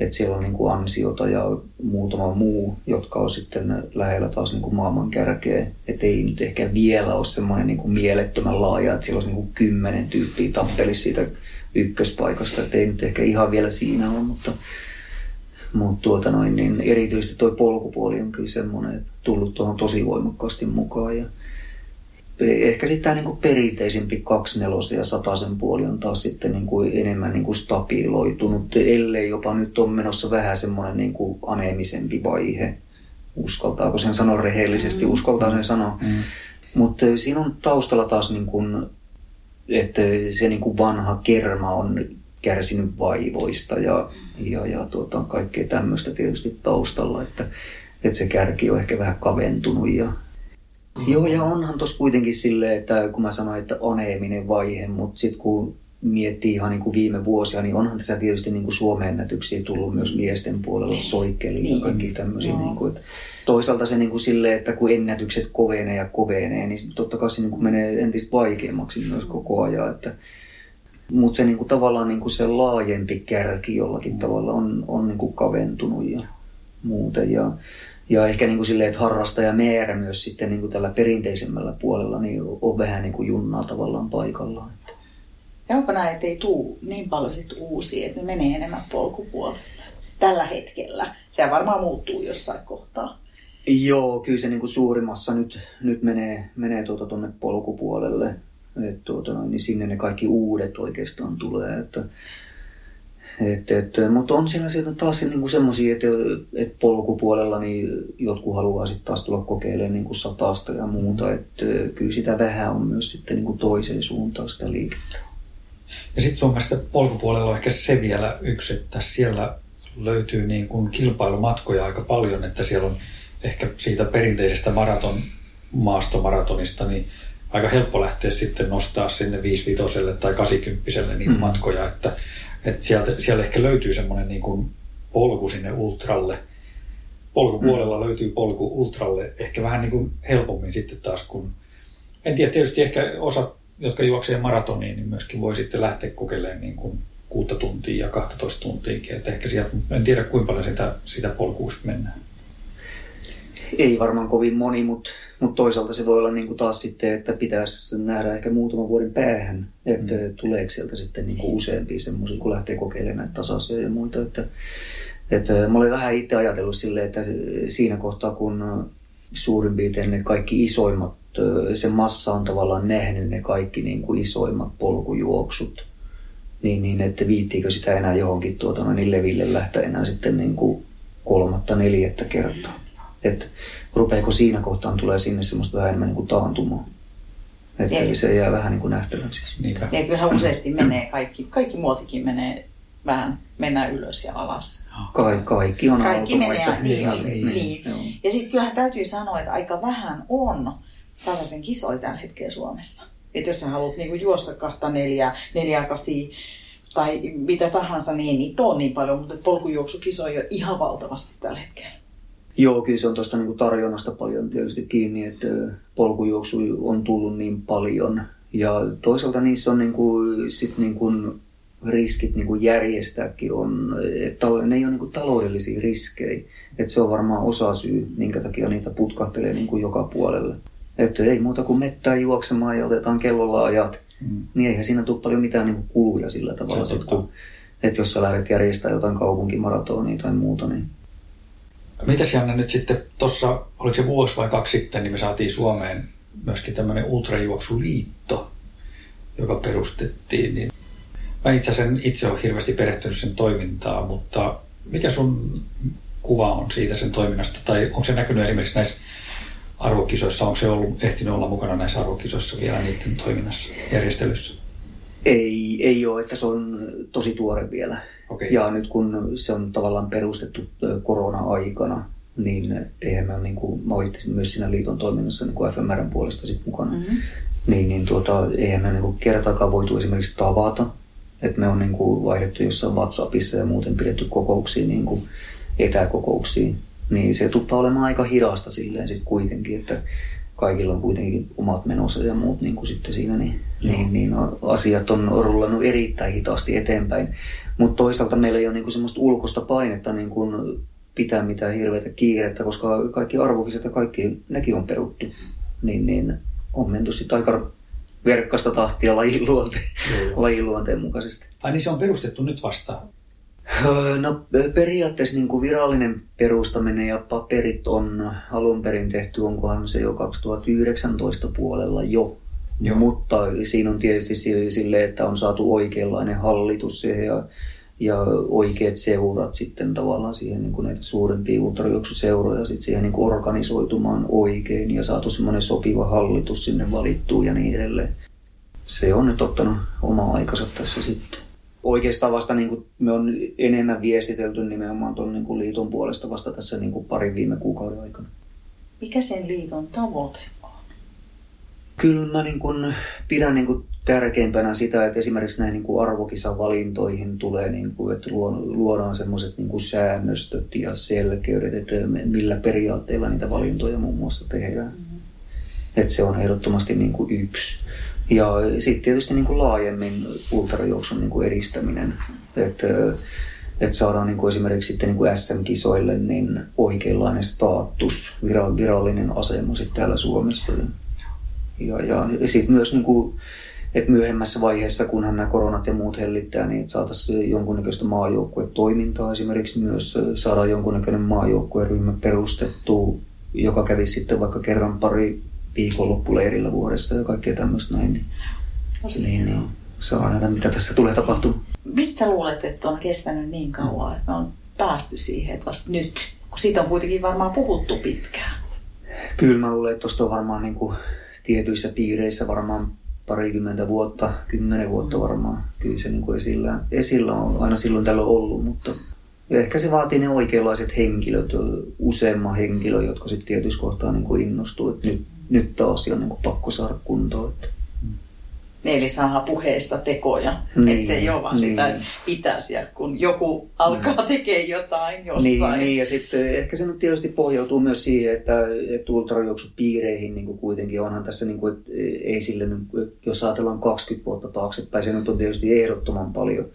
että siellä on niin kuin ansiota ja muutama muu, jotka on sitten lähellä taas niin kuin maailman kärkeä. Että ei nyt ehkä vielä ole semmoinen niin kuin mielettömän laaja, että siellä olisi niin kuin kymmenen tyyppiä tappelisi siitä ykköspaikasta. Että ei nyt ehkä ihan vielä siinä ole, mutta, mutta tuota noin, niin erityisesti tuo polkupuoli on kyllä semmoinen, että tullut tuohon tosi voimakkaasti mukaan. Ja ehkä sitten tämä niinku perinteisempi kaksinelosen ja sataisen puoli on taas sitten niinku enemmän niinku stabiloitunut, ellei jopa nyt on menossa vähän semmoinen niinku aneemisempi vaihe. Uskaltaako sen sanoa rehellisesti, uskaltaa sen sanoa. Mm. Mutta siinä on taustalla taas, niin kuin, että se niin kuin vanha kerma on kärsinyt vaivoista ja, ja, ja tuota, kaikkea tämmöistä tietysti taustalla, että, että se kärki on ehkä vähän kaventunut. Ja... Joo, ja onhan tuossa kuitenkin silleen, että kun mä sanoin, että aneeminen vaihe, mutta sitten kun miettii ihan niin kuin viime vuosia, niin onhan tässä tietysti niin kuin Suomen ennätyksiä tullut myös miesten puolella soikkeli ja Niin. kaikki tämmöisiä. Niin kuin, että toisaalta se niin kuin silleen, että kun ennätykset kovenee ja kovenee, niin totta kai se niin kuin menee entistä vaikeammaksi myös koko ajan. Että, mutta se niin kuin tavallaan niin kuin se laajempi kärki jollakin tavalla on, on niin kuin kaventunut ja muuten. Ja, ja ehkä niin kuin silleen, että harrastajamäärä myös sitten niin kuin tällä perinteisemmällä puolella niin on vähän niin kuin junnaa tavallaan paikallaan. Ja onko näin, että ei tuu niin paljon sit uusia, että ne menee enemmän polkupuolelle tällä hetkellä? Se varmaan muuttuu jossain kohtaa. Joo, kyllä se niin kuin suurimmassa nyt, nyt menee, menee tuota tuonne polkupuolelle. Et tuota niin sinne ne kaikki uudet oikeastaan tulee. Että, et, et, mutta on siellä sieltä taas niin kuin semmoisia, että, että polkupuolella niin jotkut haluaa sitten taas tulla kokeilemaan niin kuin satasta ja muuta. Että kyllä sitä vähän on myös sitten niin kuin toiseen suuntaan sitä liikettä. Ja sitten sun mielestä polkupuolella on ehkä se vielä yksi, että siellä löytyy niin kuin kilpailumatkoja aika paljon, että siellä on ehkä siitä perinteisestä maraton, maastomaratonista, niin aika helppo lähteä sitten nostaa sinne 55 tai 80 niitä Mm. mm. matkoja, että, että sieltä, siellä ehkä löytyy semmoinen niin kuin polku sinne ultralle. Polkupuolella mm. löytyy polku ultralle ehkä vähän niin kuin helpommin sitten taas, kun en tiedä, tietysti ehkä osa, jotka juoksee maratoniin, niin myöskin voi sitten lähteä kokeilemaan niin kuin kuutta tuntia ja 12 tuntiakin. Että ehkä sieltä, en tiedä kuinka paljon sitä, sitä polkua sitten mennään. Ei varmaan kovin moni, mutta, mutta toisaalta se voi olla niin kuin taas sitten, että pitäisi nähdä ehkä muutaman vuoden päähän, että mm. tuleeko sieltä sitten niin kuin useampia semmoisia, kun lähtee kokeilemaan tasaisia ja muita. Että, että mä olen vähän itse ajatellut silleen, että siinä kohtaa kun suurin piirtein ne kaikki isoimmat, se massa on tavallaan nähnyt ne kaikki niin kuin isoimmat polkujuoksut, niin, niin että viittiikö sitä enää johonkin tuota, noin niin leville lähteä enää sitten niin kuin kolmatta, neljättä kertaa. Että rupeeko siinä kohtaan tulee sinne semmoista vähän enemmän niin kuin taantumaa. Että Eli- se jää vähän niin kuin nähtäväksi. Niinpä. Ja kyllähän useasti menee, kaikki, kaikki muotikin menee vähän, mennään ylös ja alas. Ka- kaikki on Kaikki menee, automaista. niin, on, niin, niin. joo. Ja sitten kyllähän täytyy sanoa, että aika vähän on tasaisen kisoja tällä hetkellä Suomessa. Että jos sä haluat niinku juosta kahta neljää, neljää kasi tai mitä tahansa, niin ei niitä ole niin paljon, mutta polkujuoksukisoja on ihan valtavasti tällä hetkellä. Joo, kyllä se on tuosta niin tarjonnasta paljon tietysti kiinni, että polkujuoksu on tullut niin paljon. Ja toisaalta niissä on niin kuin, sit niin kuin riskit niin kuin järjestääkin on, että ne ei ole niin kuin taloudellisia riskejä. Että se on varmaan osa syy, minkä takia niitä putkahtelee niin kuin joka puolelle. Että ei muuta kuin mettää juoksemaan ja otetaan kellolla ajat. Mm. Niin eihän siinä tule paljon mitään niin kuin kuluja sillä tavalla. Kun, että jos sä lähdet järjestämään jotain kaupunkimaratonia tai muuta, niin Mitäs Janne nyt sitten tuossa, oliko se vuosi vai kaksi sitten, niin me saatiin Suomeen myöskin tämmöinen ultrajuoksuliitto, joka perustettiin. Niin mä itse asiassa itse olen hirveästi perehtynyt sen toimintaan, mutta mikä sun kuva on siitä sen toiminnasta? Tai onko se näkynyt esimerkiksi näissä arvokisoissa? Onko se ollut, ehtinyt olla mukana näissä arvokisoissa vielä niiden toiminnassa, järjestelyssä? Ei, ei ole, että se on tosi tuore vielä. Okei. Ja nyt kun se on tavallaan perustettu korona-aikana, niin eihän me ole, niin kuin, mä olin myös siinä liiton toiminnassa niin kuin FMRn puolesta sit mukana, mm-hmm. niin, niin tuota, eihän me niin kuin kertaakaan voitu esimerkiksi tavata. Että me on niin kuin vaihdettu jossain WhatsAppissa ja muuten pidetty kokouksia, niin kuin etäkokouksia. Niin se tuppaa olemaan aika hidasta silleen sitten kuitenkin, että kaikilla on kuitenkin omat menossa ja muut niin kuin sitten siinä, niin, niin, niin asiat on rullannut erittäin hitaasti eteenpäin. Mutta toisaalta meillä ei ole niin kuin semmoista ulkoista painetta niin kuin pitää mitään hirveätä kiirettä, koska kaikki arvokisat ja kaikki, nekin on peruttu. Niin, niin on menty sitten aika verkkasta tahtia lajin luonteen, Joo. lajin luonteen mukaisesti. Ai niin se on perustettu nyt vasta. Öö, No periaatteessa niin kuin virallinen perustaminen ja paperit on alun perin tehty, onkohan se jo 2019 puolella jo. Joo. Mutta siinä on tietysti sille- että on saatu oikeanlainen hallitus siihen ja, ja oikeat seurat sitten tavallaan siihen niin kuin näitä suurempia ultrajuoksuseuroja sitten siihen niin kuin organisoitumaan oikein ja saatu semmoinen sopiva hallitus sinne valittua ja niin edelleen. Se on nyt ottanut oma aikansa tässä sitten oikeastaan vasta niin kuin me on enemmän viestitelty nimenomaan tuon niin kuin liiton puolesta vasta tässä niin kuin parin viime kuukauden aikana. Mikä sen liiton tavoite? Kyllä mä niin kuin pidän niin kuin tärkeimpänä sitä, että esimerkiksi näihin niin arvokisavalintoihin tulee, niin kuin, että luo- luodaan semmoiset niin säännöstöt ja selkeydet, että millä periaatteilla niitä valintoja muun muassa tehdään. Mm-hmm. Että se on ehdottomasti niin kuin yksi. Ja sitten tietysti niin kuin laajemmin ultrajuoksun niin kuin edistäminen, että että saadaan niin kuin esimerkiksi sitten niin kuin SM-kisoille niin oikeanlainen status, vira- virallinen asema sitten täällä Suomessa. Ja, ja sitten myös niin kuin, että myöhemmässä vaiheessa, kunhan nämä koronat ja muut hellittää, niin että saataisiin jonkunnäköistä maajoukkuetoimintaa esimerkiksi myös, saadaan jonkunnäköinen maajoukkueryhmä perustettu, joka kävisi sitten vaikka kerran pari viikonloppuleirillä vuodessa ja kaikkea tämmöistä näin. Niin, niin, niin saa nähdä, mitä tässä tulee tapahtumaan. Mistä sä luulet, että on kestänyt niin kauan, että me on päästy siihen, että vasta nyt? Kun siitä on kuitenkin varmaan puhuttu pitkään. Kyllä mä luulen, että tuosta on varmaan niin kuin tietyissä piireissä varmaan parikymmentä vuotta, kymmenen vuotta varmaan. Kyllä se niin kuin esillä, esillä on aina silloin tällöin ollut, mutta ehkä se vaatii ne oikeanlaiset henkilöt, useamman henkilö, jotka sitten tietyissä kohtaa niin kuin innostuu, että nyt, nyt taas on niin kuin pakko saada kuntoon. Että Eli saadaan puheesta tekoja. Niin, että se ei ole vaan niin. sitä, että pitäisi. Kun joku alkaa tekemään jotain Niin, jossain. niin, ja sitten ehkä se nyt tietysti pohjautuu myös siihen, että, että ultrajuoksupiireihin niin kuin kuitenkin onhan tässä, niin kuin, että ei sille, nyt, jos ajatellaan 20 vuotta taaksepäin, se nyt on tietysti ehdottoman paljon,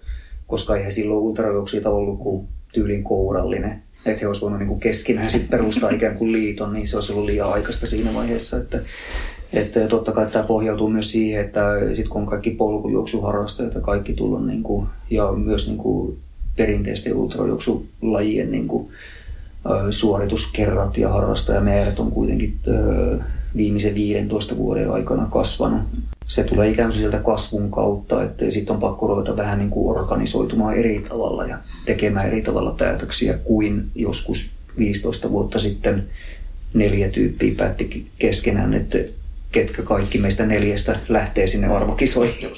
koska eihän silloin ultrajuoksijoita ollut kuin tyylin kourallinen. Että he olisivat voineet niin kuin sit perustaa ikään kuin liiton, niin se olisi ollut liian aikaista siinä vaiheessa. Että, että totta kai tämä pohjautuu myös siihen, että sit kun on kaikki polkujuoksuharrastajat ja kaikki tullut niin kuin, ja myös niin kuin perinteisten ultrajuoksulajien niin kuin, suorituskerrat ja harrastajamäärät on kuitenkin viimeisen 15 vuoden aikana kasvanut. se tulee ikään kuin sieltä kasvun kautta, että sitten on pakko ruveta vähän niin kuin organisoitumaan eri tavalla ja tekemään eri tavalla päätöksiä kuin joskus 15 vuotta sitten neljä tyyppiä päätti keskenään, että ketkä kaikki meistä neljästä lähtee sinne arvokisoihin.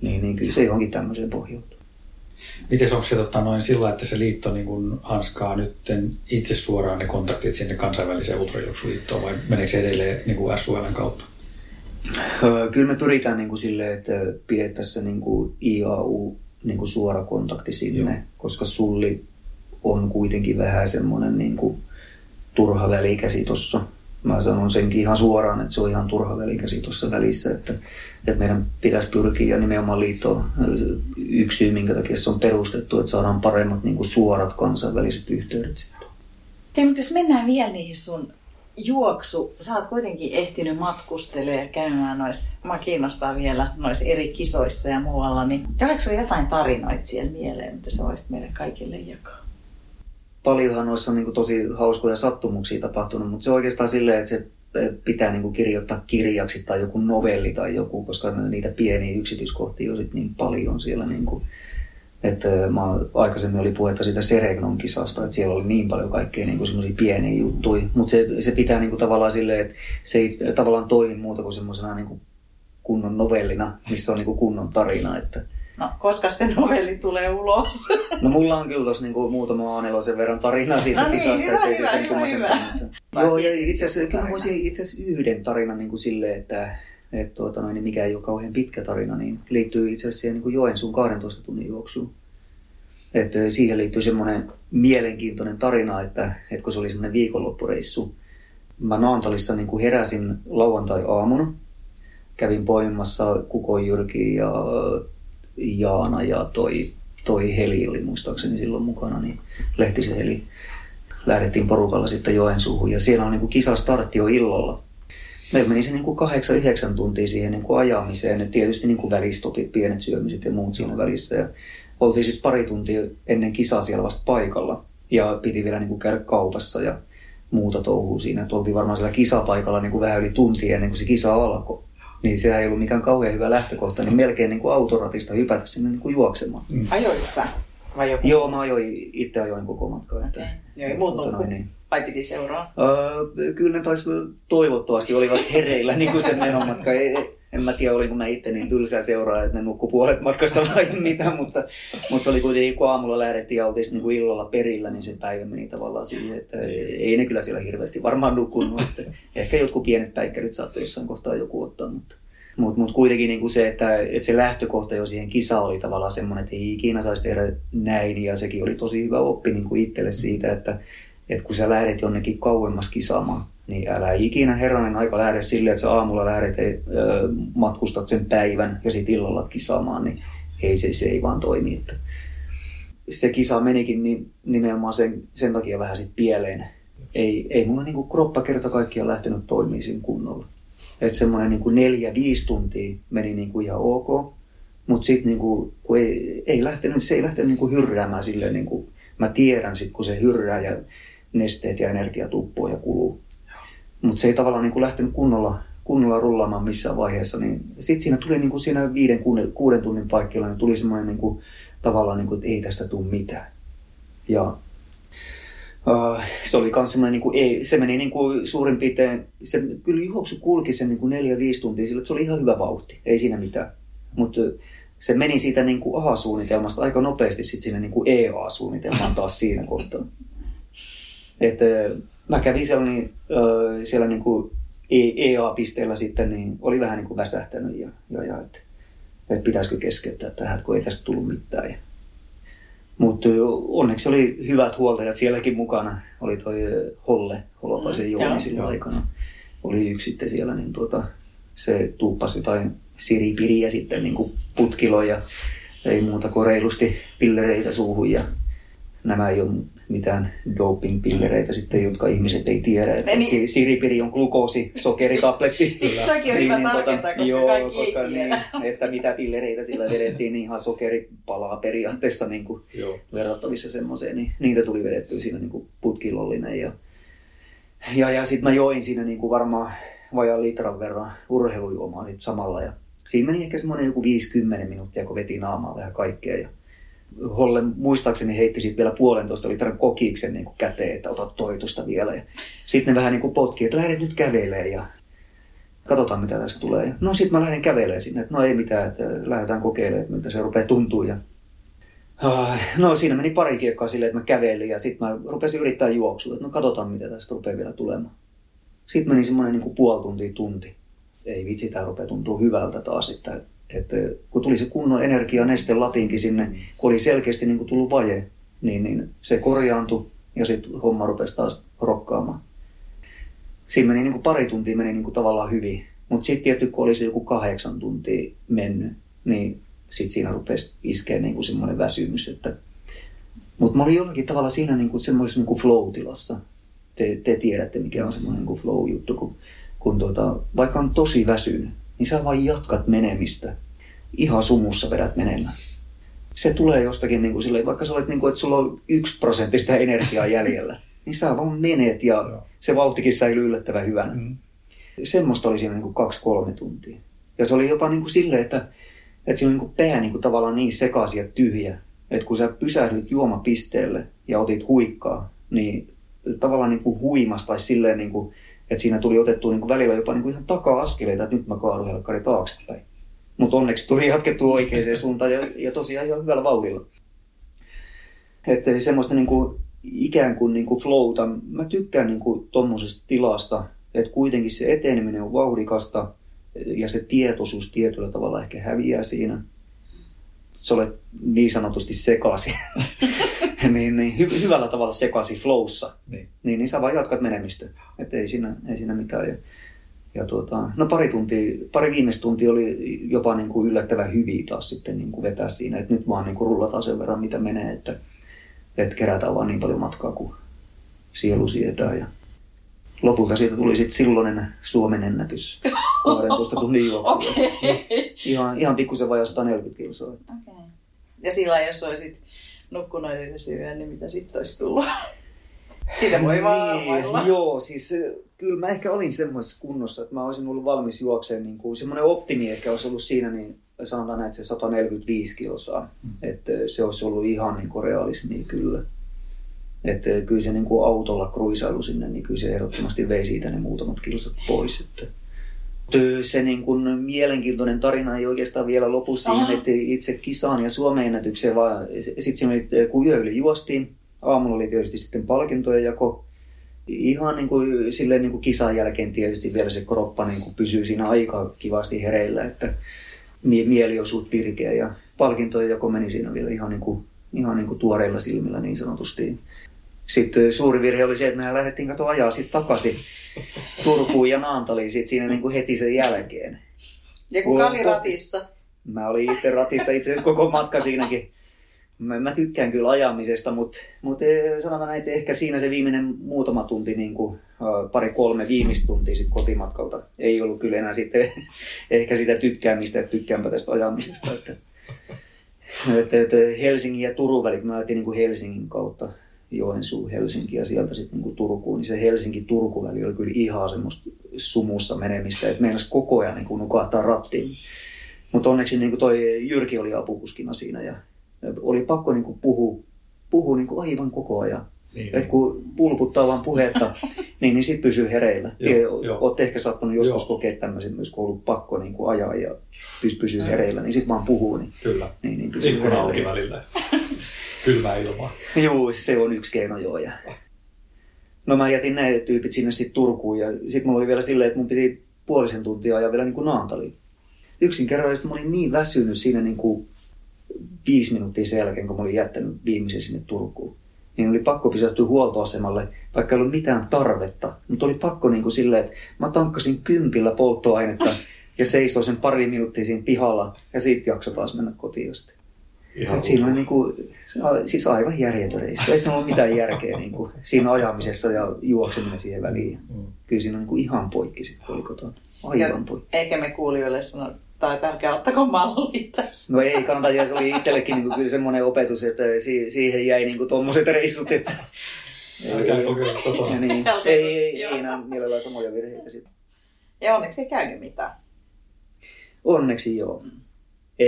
Niin, niin kyllä se johonkin tämmöiseen pohjautuu. Miten onko se tota, noin sillä, että se liitto niin kun hanskaa nyt itse suoraan ne kontaktit sinne kansainväliseen ultrajuoksuliittoon vai meneekö se edelleen niin kuin SULn kautta? Kyllä me pyritään niin kuin sille, että pidettäisiin niin kuin IAU niin kuin suora kontakti sinne, Joo. koska sulli on kuitenkin vähän semmoinen niin kuin turha välikäsi tuossa. Mä sanon senkin ihan suoraan, että se on ihan turha välikäsi tuossa välissä, että, että meidän pitäisi pyrkiä nimenomaan liitto yksi syy, minkä takia se on perustettu, että saadaan paremmat niin kuin suorat kansainväliset yhteydet sitten. Hei, mutta jos mennään vielä niihin sun juoksu, sä oot kuitenkin ehtinyt matkustelemaan ja käymään noissa, mä kiinnostaa vielä noissa eri kisoissa ja muualla, niin tuleeko sulla jotain tarinoita siellä mieleen, mitä sä voisit meille kaikille jakaa? Paljonhan noissa on niin tosi hauskoja sattumuksia tapahtunut, mutta se on oikeastaan silleen, että se pitää niin kuin kirjoittaa kirjaksi tai joku novelli tai joku, koska niitä pieniä yksityiskohtia on sit niin paljon siellä niin kuin että mä, aikaisemmin oli puhetta siitä Seregnon kisasta, että siellä oli niin paljon kaikkea niin semmoisia pieniä juttuja. Mutta se, se pitää niin kuin tavallaan silleen, että se ei tavallaan toimi muuta kuin semmoisena niin kunnon novellina, missä on niin kuin kunnon tarina. Että, No, koska se novelli tulee ulos? [LAUGHS] No mulla on kyllä tossa niinku muutama a sen verran tarinaa siitä no niin, kisasta, hyvä, hyvä, hyvä, hyvä. Joo, ja itse asiassa kyllä voisin itse asiassa yhden tarinan niin kuin silleen, että että tuota noin, niin mikä ei ole kauhean pitkä tarina, niin liittyy itse asiassa siihen niin kuin Joensuun 12 tunnin juoksuun. Että siihen liittyy semmoinen mielenkiintoinen tarina, että, että kun se oli semmoinen viikonloppureissu, mä Naantalissa niin kuin heräsin lauantai-aamuna, kävin poimimassa Kuko Jyrki ja Jaana ja toi, toi Heli oli muistaakseni silloin mukana, niin Lehtisen Heli. Lähdettiin porukalla sitten Joensuuhun ja siellä on niin kuin kisastartti jo illalla meillä meni se niin kuin kahdeksan, yhdeksän tuntia siihen niin kuin ajamiseen. Et tietysti niin kuin välistopit, pienet syömiset ja muut siinä välissä. Ja oltiin sitten pari tuntia ennen kisaa siellä vasta paikalla. Ja piti vielä niin kuin käydä kaupassa ja muuta touhua siinä. Et oltiin varmaan siellä kisapaikalla niin kuin vähän yli tuntia ennen kuin se kisa alkoi. Niin se ei ollut mikään kauhean hyvä lähtökohta, niin melkein niin kuin autoratista hypätä sinne niin kuin juoksemaan. Mm. Ajoitko sä? Vai joku? Joo, mä ajoin, itse ajoin koko matkaa. Okay. Joo, ei muut niin. Vai piti seuraa? Öö, kyllä ne taisi toivottavasti olivat hereillä niin kuin sen matka. Ei, en mä tiedä, oliko mä itse niin tylsää seuraa, että ne nukkui puolet matkasta [LAUGHS] vai mitä, mutta, mutta se oli kuitenkin, kun aamulla lähdettiin ja oltiin niin kuin illalla perillä, niin se päivä meni tavallaan siihen, että ei ne kyllä siellä hirveästi varmaan nukkunut. Että ehkä jotkut pienet päikkärit saattoi jossain kohtaa joku ottaa, mutta, mutta, mutta kuitenkin niin kuin se, että, että se lähtökohta jo siihen kisaan oli tavallaan semmoinen, että ei ikinä saisi tehdä näin ja sekin oli tosi hyvä oppi niin kuin itselle siitä, että että kun sä lähdet jonnekin kauemmas kisaamaan, niin älä ikinä herranen aika lähde silleen, että sä aamulla lähdet, äh, matkustat sen päivän ja sitten illalla kisaamaan, niin ei se, se ei vaan toimi. Että se kisa menikin niin nimenomaan sen, sen takia vähän sit pieleen. Ei, ei mulla niinku kroppa kerta kaikkiaan lähtenyt toimimaan siinä kunnolla. Että semmoinen niinku neljä, viisi tuntia meni niinku ihan ok, mutta sitten niinku, kun ei, ei lähtenyt, se ei lähtenyt niinku hyrräämään silleen, niinku, mä tiedän sitten kun se hyrrää ja nesteet ja energia tuppoo ja kuluu. Mutta se ei tavallaan niin kuin lähtenyt kunnolla, kunnolla rullaamaan missään vaiheessa. Niin sitten siinä tuli niin kuin siinä viiden, kuuden, kuuden tunnin paikkeilla, niin tuli semmoinen niin kuin, tavallaan, niin kuin, että ei tästä tule mitään. Ja Uh, se oli myös semmoinen, niin kuin, ei, se meni niin kuin suurin piirtein, se kyllä juoksu kulki sen niin kuin neljä, viisi tuntia sillä, että se oli ihan hyvä vauhti, ei siinä mitään. Mutta se meni siitä niin kuin A-suunnitelmasta aika nopeasti sitten sinne niin kuin EA-suunnitelmaan taas siinä kohtaa. Että mä kävin siellä, niin, siellä niin kuin EA-pisteellä sitten, niin oli vähän niin kuin väsähtänyt ja, ja, ja että, että pitäisikö keskeyttää tähän, kun ei tästä tullut mitään. Ja, mutta onneksi oli hyvät huoltajat sielläkin mukana. Oli toi Holle, Holopaisen mm, Jouni sillä aikana. Oli yksi sitten siellä, niin tuota, se tuuppasi jotain siripiriä sitten niin kuin putkiloja. Ei muuta kuin reilusti pillereitä suuhun ja nämä ei ole mitään dopingpillereitä sitten, jotka ihmiset ei tiedä. Että niin, siripiri on glukoosi, sokeritabletti. [LAUGHS] Toki on hyvä niin, tarkentaa, tota, koska joo, kaikki koska ei niin, että mitä pillereitä sillä vedettiin, niin ihan sokeripalaa periaatteessa niin kuin verrattavissa semmoiseen. Niin niitä tuli vedettyä siinä niin kuin putkilollinen. Ja, ja, ja sitten mä join siinä niin kuin varmaan vajaa litran verran urheilujuomaa sit samalla. Ja siinä meni ehkä semmoinen joku 50 minuuttia, kun veti naamaa vähän kaikkea. Ja Holle muistaakseni heitti sitten vielä puolentoista litran kokiksen niin käteen, että ota toitusta vielä. Sitten ne vähän niin kuin potki, että lähdet nyt kävelee ja katsotaan mitä tästä tulee. No sitten mä lähden kävelemään sinne, että no ei mitään, että lähdetään kokeilemaan, miltä se rupeaa tuntuu. Ja Ah, No siinä meni pari kiekkaa silleen, että mä kävelin ja sitten mä rupesin yrittää juoksua, että no katsotaan mitä tästä rupeaa vielä tulemaan. Sitten meni semmoinen niin kuin puoli tuntia tunti. Ei vitsi, tämä rupeaa tuntua hyvältä taas, että, että kun tuli se kunnon energia neste latinkin sinne, kun oli selkeästi niin kuin tullut vaje, niin, niin se korjaantui ja sitten homma rupesi taas rokkaamaan. Siinä meni niin kuin pari tuntia meni niin kuin tavallaan hyvin, mutta sitten tietty kun olisi joku kahdeksan tuntia mennyt, niin sitten siinä rupesi iskeä niin kuin semmoinen väsymys. Että... Mutta mä olin jollakin tavalla siinä niin kuin semmoisessa niin kuin flow-tilassa. Te, te tiedätte, mikä on semmoinen niin kuin flow-juttu, kun, kun tuota, vaikka on tosi väsynyt, niin sä vain jatkat menemistä. Ihan sumussa vedät menemään. Se tulee jostakin niin kuin silleen, vaikka sä olet niin kuin, että sulla on yksi prosenttista energiaa jäljellä, [LAUGHS] niin sä vaan menet ja se vauhtikin säilyy yllättävän hyvänä. Mm. Semmoista oli siinä niin kuin kaksi-kolme tuntia. Ja se oli jopa niin kuin silleen, että että siinä on niin pää niin kuin tavallaan niin sekaisin ja tyhjä, että kun sä pysähdyt juomapisteelle ja otit huikkaa, niin tavallaan niin kuin huimas tai silleen, niin kuin, että siinä tuli otettu niin kuin välillä jopa niin kuin ihan taka-askeleita, että nyt mä kaadun helkkari taaksepäin. Mutta onneksi tuli jatkettu oikeaan suuntaan ja, ja tosiaan ihan hyvällä vauhdilla. Että semmoista niin kuin, ikään kuin, niin kuin flowta. Mä tykkään niin kuin tommosesta tilasta, että kuitenkin se eteneminen on vauhdikasta, ja se tietoisuus tietyllä tavalla ehkä häviää siinä. Se olet niin sanotusti sekasi, [LAUGHS] niin, niin hy, hyvällä tavalla sekasi flowssa, niin. Niin, niin sä vaan jatkat menemistä. Että ei siinä, ei siinä mitään. Ja, ja tuota, no pari, tuntia, pari viimeistä tuntia oli jopa niin kuin yllättävän hyviä taas sitten niin kuin vetää siinä, että nyt vaan niin kuin rullataan sen verran mitä menee, että, että kerätään vaan niin paljon matkaa kuin sielu sietää. Ja, lopulta siitä tuli sitten silloinen Suomen ennätys 12 tunnin [LAUGHS] juoksulla. okay. Ihan, ihan pikkusen vajaa 140 kilsoa. Okay. Ja sillä jos olisit nukkunut edellisen yön, niin mitä sitten olisi tullut? Sitä voi vaan niin, Joo, siis kyllä mä ehkä olin semmoisessa kunnossa, että mä olisin ollut valmis juokseen. Niin kuin, semmoinen optimi ehkä olisi ollut siinä, niin sanotaan näin, että se 145 kilsaa. Mm. Että se olisi ollut ihan niin kuin realismia kyllä. Että kyllä se niin kuin autolla kruisailu sinne, niin kyllä se ehdottomasti vei siitä ne muutamat kilsat pois. Että se niin kuin mielenkiintoinen tarina ei oikeastaan vielä lopu siihen, että itse kisaan ja Suomen ennätykseen, vaan sitten siinä oli, kun yö yli juostiin, aamulla oli tietysti sitten palkintojen jako. Ihan niin kuin, silleen niin kuin kisan jälkeen tietysti vielä se kroppa niin kuin pysyy siinä aika kivasti hereillä, että mieli on suut virkeä ja palkintojen jako meni siinä vielä ihan, niin kuin, ihan niin kuin tuoreilla silmillä niin sanotusti. Sitten suuri virhe oli se, että me lähdettiin katsoa ajaa sitten takaisin Turkuun ja Naantaliin sit siinä niin kuin heti sen jälkeen. Ja kuka oli ratissa? Mä olin itse ratissa itse asiassa koko matka siinäkin. Mä, mä tykkään kyllä ajamisesta, mutta, mutta sanotaan näin, että ehkä siinä se viimeinen muutama tunti, niin kuin, pari-kolme viimeistä tuntia sit kotimatkalta, ei ollut kyllä enää sitten ehkä sitä tykkäämistä, että tykkäänpä tästä ajamisesta. Että, että, että Helsingin ja Turun välit, mä ajattelin niin kuin Helsingin kautta Joensuu, Helsinki ja sieltä sitten niin Turkuun, niin se Helsinki-Turku-väli oli kyllä ihan semmoista sumussa menemistä, että meinasi koko ajan niin nukahtaa rattiin. Mutta onneksi niin toi Jyrki oli apukuskina siinä ja oli pakko niin puhua, puhua niin aivan koko ajan. Niin, että niin. kun pulputtaa vaan puhetta, [LAUGHS] niin, niin sitten pysyy hereillä. Olette ehkä saattanut joskus joo. kokea tämmöisen myös, kun on ollut pakko niin kuin ajaa ja pysyy hereillä, niin sitten vaan puhuu. Niin, Kyllä. Niin, niin pysyy Ikkuna auki välillä. [LAUGHS] Kylmää ilmaa. Joo, se on yksi keino joo. Ja... No mä jätin näitä tyypit sinne sitten Turkuun ja sitten mulla oli vielä silleen, että mun piti puolisen tuntia ajaa vielä niin kuin Naantaliin. Yksinkertaisesti mä olin niin väsynyt siinä niin kuin viisi minuuttia sen jälkeen, kun mä olin jättänyt viimeisen sinne Turkuun. Niin oli pakko pysähtyä huoltoasemalle, vaikka ei ollut mitään tarvetta. Mutta oli pakko niin kuin silleen, että mä tankkasin kympillä polttoainetta ja seisoin sen pari minuuttia siinä pihalla ja siitä jakso taas mennä kotiin asti. Ihan siinä on niin kuin, siis aivan järjetön reissu. Ei siinä ole mitään järkeä niin kuin, siinä ajamisessa ja juokseminen siihen väliin. Mm. Kyllä siinä on niin kuin ihan poikki sitten, kotona. Aivan ja, poikki. Eikä me kuulijoille sano, tai tärkeää ottako malli tästä. No ei kannata, ja se oli itsellekin niin kuin, kyllä semmoinen opetus, että si- siihen jäi niin tuommoiset reissut. Että, Älkää kokeilla kotona. Niin, ei, ei, ei, ei enää mielellään samoja virheitä sitten. Ja onneksi ei käynyt mitään. Onneksi joo.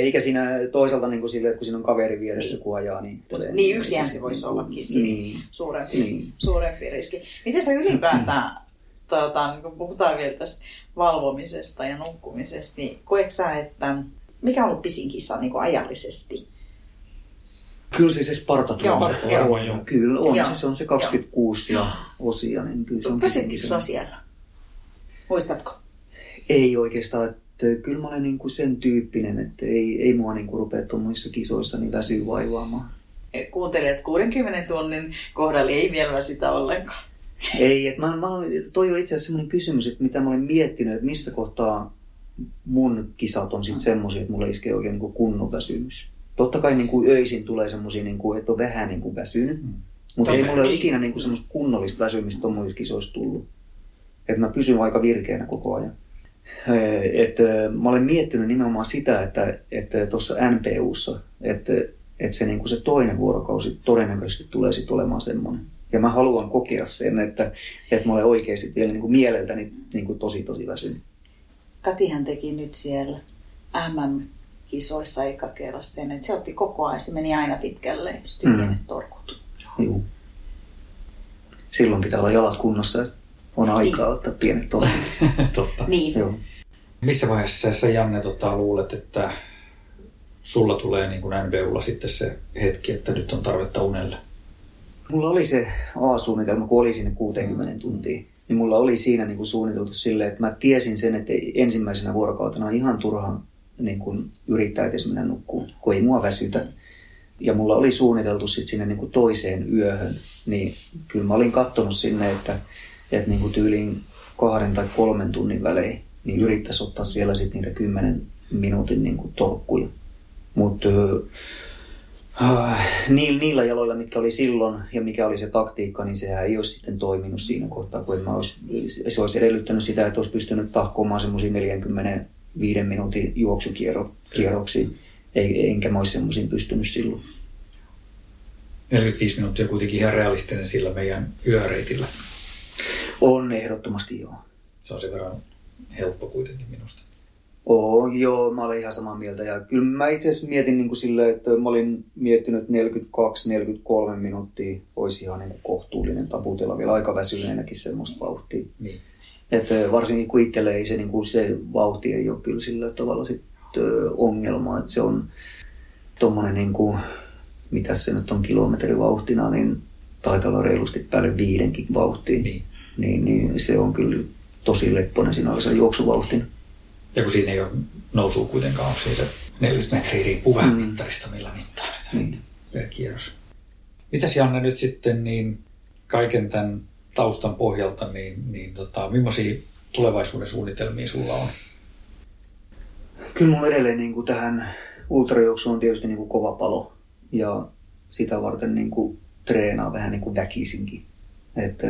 Eikä siinä toisaalta niin kuin sille, että kun siinä on kaveri vieressä, kun ajaa, niin... Niin, niin yksihän se voisi ollakin siinä Niin. suurempi, Niin. suurempi riski. Miten se ylipäätään, tuota, [CLEARS THROAT] niin kun puhutaan vielä tästä valvomisesta ja nukkumisesta, niin koetko sä, että mikä on ollut pisin kisa niin kuin ajallisesti? Kyllä se se Spartathlon Joo, on. joo, joo. Kyllä on. Joo. Se, se on se 26 ja osia, niin kyllä se on se. siellä? Muistatko? Ei oikeastaan. Että kyllä mä olen niin kuin sen tyyppinen, että ei, ei mua niin kuin rupea tuommoisissa kisoissa niin väsyä vaivaamaan. Kuuntelijat 60 tunnin kohdalla ei vielä väsytä ollenkaan. Ei, että mä, mä, toi on itse asiassa sellainen kysymys, että mitä mä olen miettinyt, että missä kohtaa mun kisat on sitten semmoisia, että mulle iskee oikein niin kuin kunnon väsymys. Totta kai niin kuin öisin tulee semmoisia, niin kuin, että on vähän niin kuin väsynyt, Mm. mutta ei mulle ole ikinä niin kuin semmoista kunnollista väsymistä tuommoisissa kisoissa tullut. Että mä pysyn aika virkeänä koko ajan. Eh, Et, eh, mä olen miettinyt nimenomaan sitä, että että tuossa NPUssa, että että se, niin kuin se toinen vuorokausi todennäköisesti tulee sitten olemaan semmoinen. Ja mä haluan kokea sen, että, että mä olen oikeasti vielä niin kuin mieleltäni niin kuin tosi tosi väsynyt. Katihan teki nyt siellä MM-kisoissa eka kerran sen, että se otti koko ajan, se meni aina pitkälle, sitten Mm. pienet torkut. Juu. Silloin pitää olla jalat kunnossa, että on aikaa ottaa pienet. [LAUGHS] Totta. Niin, Joo. Missä vaiheessa sä Janne tota, luulet, että sulla tulee niin kuin NBUlla sitten se hetki, että nyt on tarvetta unelle? Mulla oli se A-suunnitelma, kun oli sinne 60 tuntia. Niin mulla oli siinä niin kuin suunniteltu silleen, että mä tiesin sen, että ensimmäisenä vuorokautena on ihan turha niin kuin yrittää edes mennä nukkuun, kun ei mua väsytä. Ja mulla oli suunniteltu sitten sinne niin kuin toiseen yöhön, niin kyllä mä olin kattonut sinne, että, että niin tyyliin kahden tai kolmen tunnin välein, niin yrittäisi ottaa siellä sitten niitä kymmenen minuutin niin kuin tolkkuja. Mutta niillä, niillä jaloilla, mitkä oli silloin ja mikä oli se taktiikka, niin sehän ei olisi sitten toiminut siinä kohtaa, kun mä olisi, se olisi edellyttänyt sitä, että olisi pystynyt tahkomaan semmoisia 45 minuutin juoksukierroksia, enkä mä olisi semmoisiin pystynyt silloin. 45 minuuttia kuitenkin ihan realistinen sillä meidän yöreitillä. On ehdottomasti joo. Se on sen verran helppo kuitenkin minusta. Oo, joo, mä olen ihan samaa mieltä. Ja kyllä mä itse asiassa mietin niin kuin silleen, että mä olin miettinyt, että 42-43 minuuttia olisi ihan niin kuin kohtuullinen taputella vielä aika väsyneenäkin semmoista vauhtia. Niin. Että varsinkin kun itselle ei se, niin kuin se vauhti ei ole kyllä sillä tavalla sit, ongelma, että se on tuommoinen, niin kuin, mitä se nyt on kilometrivauhtina, niin taitaa olla reilusti päälle viidenkin vauhtia. Niin. Niin, niin se on kyllä tosi lepponen siinä se juoksuvauhtina. Ja kun siinä ei ole nousua kuitenkaan, onko siinä se 40 metriä riippuu vähän Mm. mittarista, millä mittaa Niin. niin. per kierros. Mitäs Janne nyt sitten niin kaiken tämän taustan pohjalta, niin, niin tota, millaisia tulevaisuuden suunnitelmia sulla on? Kyllä mulla edelleen niin kuin tähän ultrajuoksuun on tietysti niin kuin kova palo ja sitä varten niin kuin treenaa vähän niin kuin väkisinkin. Että,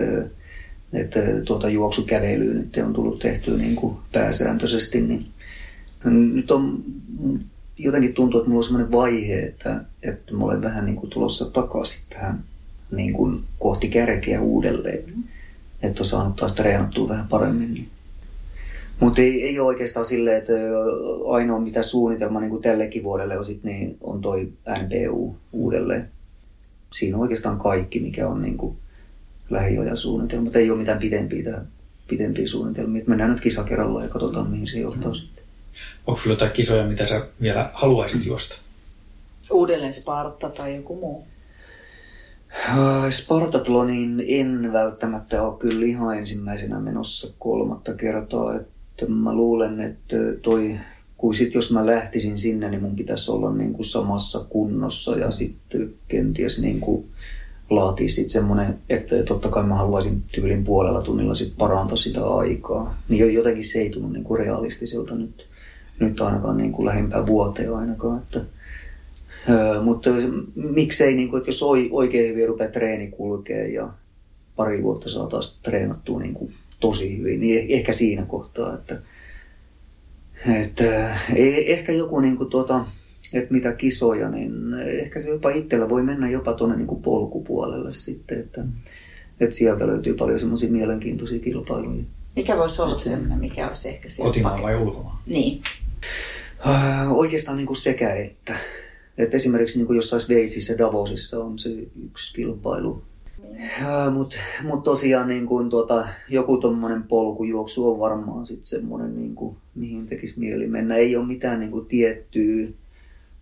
että tuota juoksukävelyä nyt on tullut tehtyä niin kuin pääsääntöisesti, niin nyt on jotenkin tuntuu, että mulla on sellainen vaihe, että, että mä olen vähän niin kuin tulossa takaisin tähän niin kuin kohti kärkeä uudelleen. Että on saanut taas treenattua vähän paremmin. Niin. Mutta ei, ei ole oikeastaan silleen, että ainoa mitä suunnitelma niin kuin tällekin vuodelle on, sit, niin on toi NPU uudelleen. Siinä on oikeastaan kaikki, mikä on niin kuin lähiajan suunnitelmat. Ei ole mitään pidempiä, tähän, pidempiä suunnitelmia. Et mennään nyt kisa kerrallaan ja katsotaan, mihin se johtaa sitten. Onko sulla jotain kisoja, mitä sä vielä haluaisit juosta? uudelleen Sparta tai joku muu. Äh, Spartatloniin en välttämättä ole kyllä ihan ensimmäisenä menossa kolmatta kertaa. Että mä luulen, että toi, kun sit jos mä lähtisin sinne, niin mun pitäisi olla niin kuin samassa kunnossa ja sitten kenties niin kuin laatii sitten semmoinen, että totta kai mä haluaisin tyylin puolella tunnilla sit parantaa sitä aikaa. Niin jotenkin se ei tunnu niin kuin realistiselta nyt, nyt ainakaan niin kuin lähimpään vuoteen ainakaan. Että, Öö, mutta miksei, niin kuin, että jos oi- oikein hyvin rupeaa treeni kulkee ja pari vuotta saa taas treenattua niin kuin tosi hyvin, niin eh- ehkä siinä kohtaa, että, että eh- ehkä joku niin kuin tuota, että mitä kisoja, niin ehkä se jopa itsellä voi mennä jopa tuonne niin polkupuolelle sitten, että, että sieltä löytyy paljon semmoisia mielenkiintoisia kilpailuja. Mikä voisi olla sellainen, mikä olisi ehkä siellä Kotimaan vai ulkomaan? Niin. Äh, oikeastaan niin kuin sekä että. Et esimerkiksi niin kuin jossain Sveitsissä Davosissa on se yksi kilpailu. Mutta mut tosiaan niin kuin, tuota, joku tuommoinen polkujuoksu on varmaan sitten semmoinen, niin kuin, mihin tekisi mieli mennä. Ei ole mitään niin kuin, tiettyä,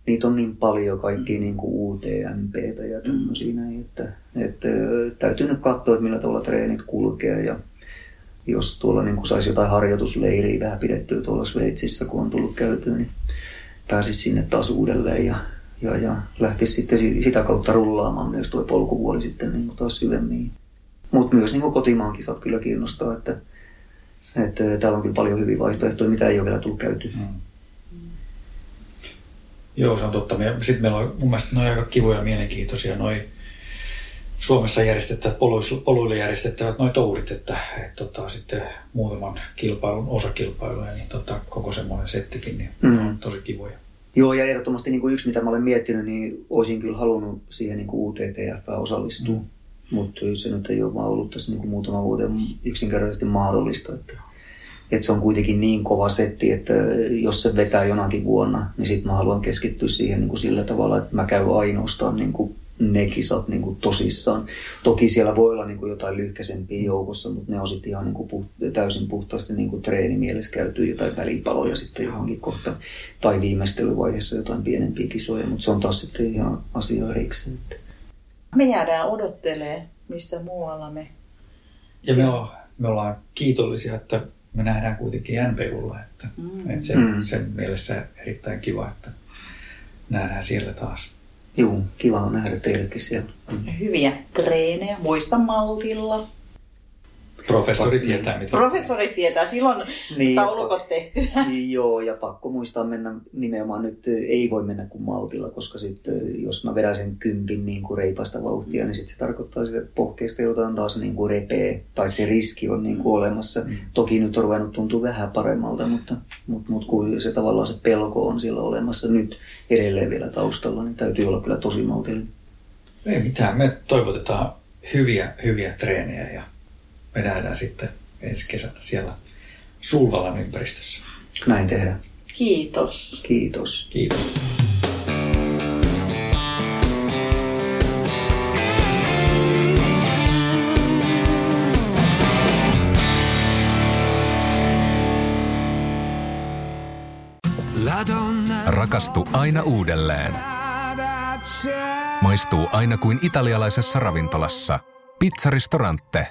niitä on niin paljon kaikki niin kuin UTMP ja tämmöisiä näin, että, että täytyy nyt katsoa, että millä tavalla treenit kulkee ja jos tuolla niin kuin saisi jotain harjoitusleiriä vähän pidettyä tuolla Sveitsissä, kun on tullut käytyä, niin pääsisi sinne taas uudelleen ja, ja, ja lähtisi sitten sitä kautta rullaamaan myös tuo polkuvuoli sitten niin kuin taas syvemmin. Mutta myös niin kuin kotimaan kisat kyllä kiinnostaa, että, että täällä on kyllä paljon hyviä vaihtoehtoja, mitä ei ole vielä tullut käyty. Hmm. Joo, se on totta. Sitten meillä on mun mielestä noin aika kivoja ja mielenkiintoisia noin Suomessa järjestettävät, poluille järjestettävät noin tourit, että, että tota, sitten muutaman kilpailun osakilpailuja, niin tota, koko semmoinen settikin, niin mm. on tosi kivoja. Joo, ja ehdottomasti niin kuin yksi, mitä mä olen miettinyt, niin olisin kyllä halunnut siihen niin UTTF osallistua. Mm. Mutta se nyt ei ole vaan ollut tässä niin kuin muutama vuoden yksinkertaisesti mahdollista. Että, että se on kuitenkin niin kova setti, että jos se vetää jonakin vuonna, niin sitten mä haluan keskittyä siihen niin kuin sillä tavalla, että mä käyn ainoastaan niin kuin ne kisat niin kuin tosissaan. Toki siellä voi olla niin kuin jotain lyhkäisempiä joukossa, mutta ne on sitten ihan niin kuin puht- täysin puhtaasti niin kuin treenimielessä käyty jotain välipaloja sitten johonkin kohtaan. Tai viimeistelyvaiheessa jotain pienempiä kisoja, mutta se on taas sitten ihan asia erikseen. Me jäädään odottelee, missä muualla me... Ja me, on, me ollaan kiitollisia, että me nähdään kuitenkin NPUlla, että, mm. että sen, mm. sen mielessä erittäin kiva, että nähdään siellä taas. Joo, kiva on nähdä teillekin siellä. Hyviä treenejä, muista maltilla. Professori tietää, mitä Professori tietää, silloin niin, taulukot tehty. Niin, joo, ja pakko muistaa mennä nimenomaan nyt, ei voi mennä kuin maltilla, koska sitten jos mä vedän sen kympin niin kuin reipasta vauhtia, niin sitten se tarkoittaa sitä, että pohkeista jotain taas niin kuin repee, tai se riski on niin kuin olemassa. Mm. Toki nyt on ruvennut tuntua vähän paremmalta, mutta, mutta, mutta kun se tavallaan se pelko on siellä olemassa nyt edelleen vielä taustalla, niin täytyy olla kyllä tosi maltillinen. Ei mitään, me toivotetaan hyviä, hyviä treenejä ja me nähdään sitten ensi kesänä siellä Sulvalan ympäristössä. Näin tehdään. Kiitos. Kiitos. Kiitos. Rakastu aina uudelleen. Maistuu aina kuin italialaisessa ravintolassa – Pizzaristorante.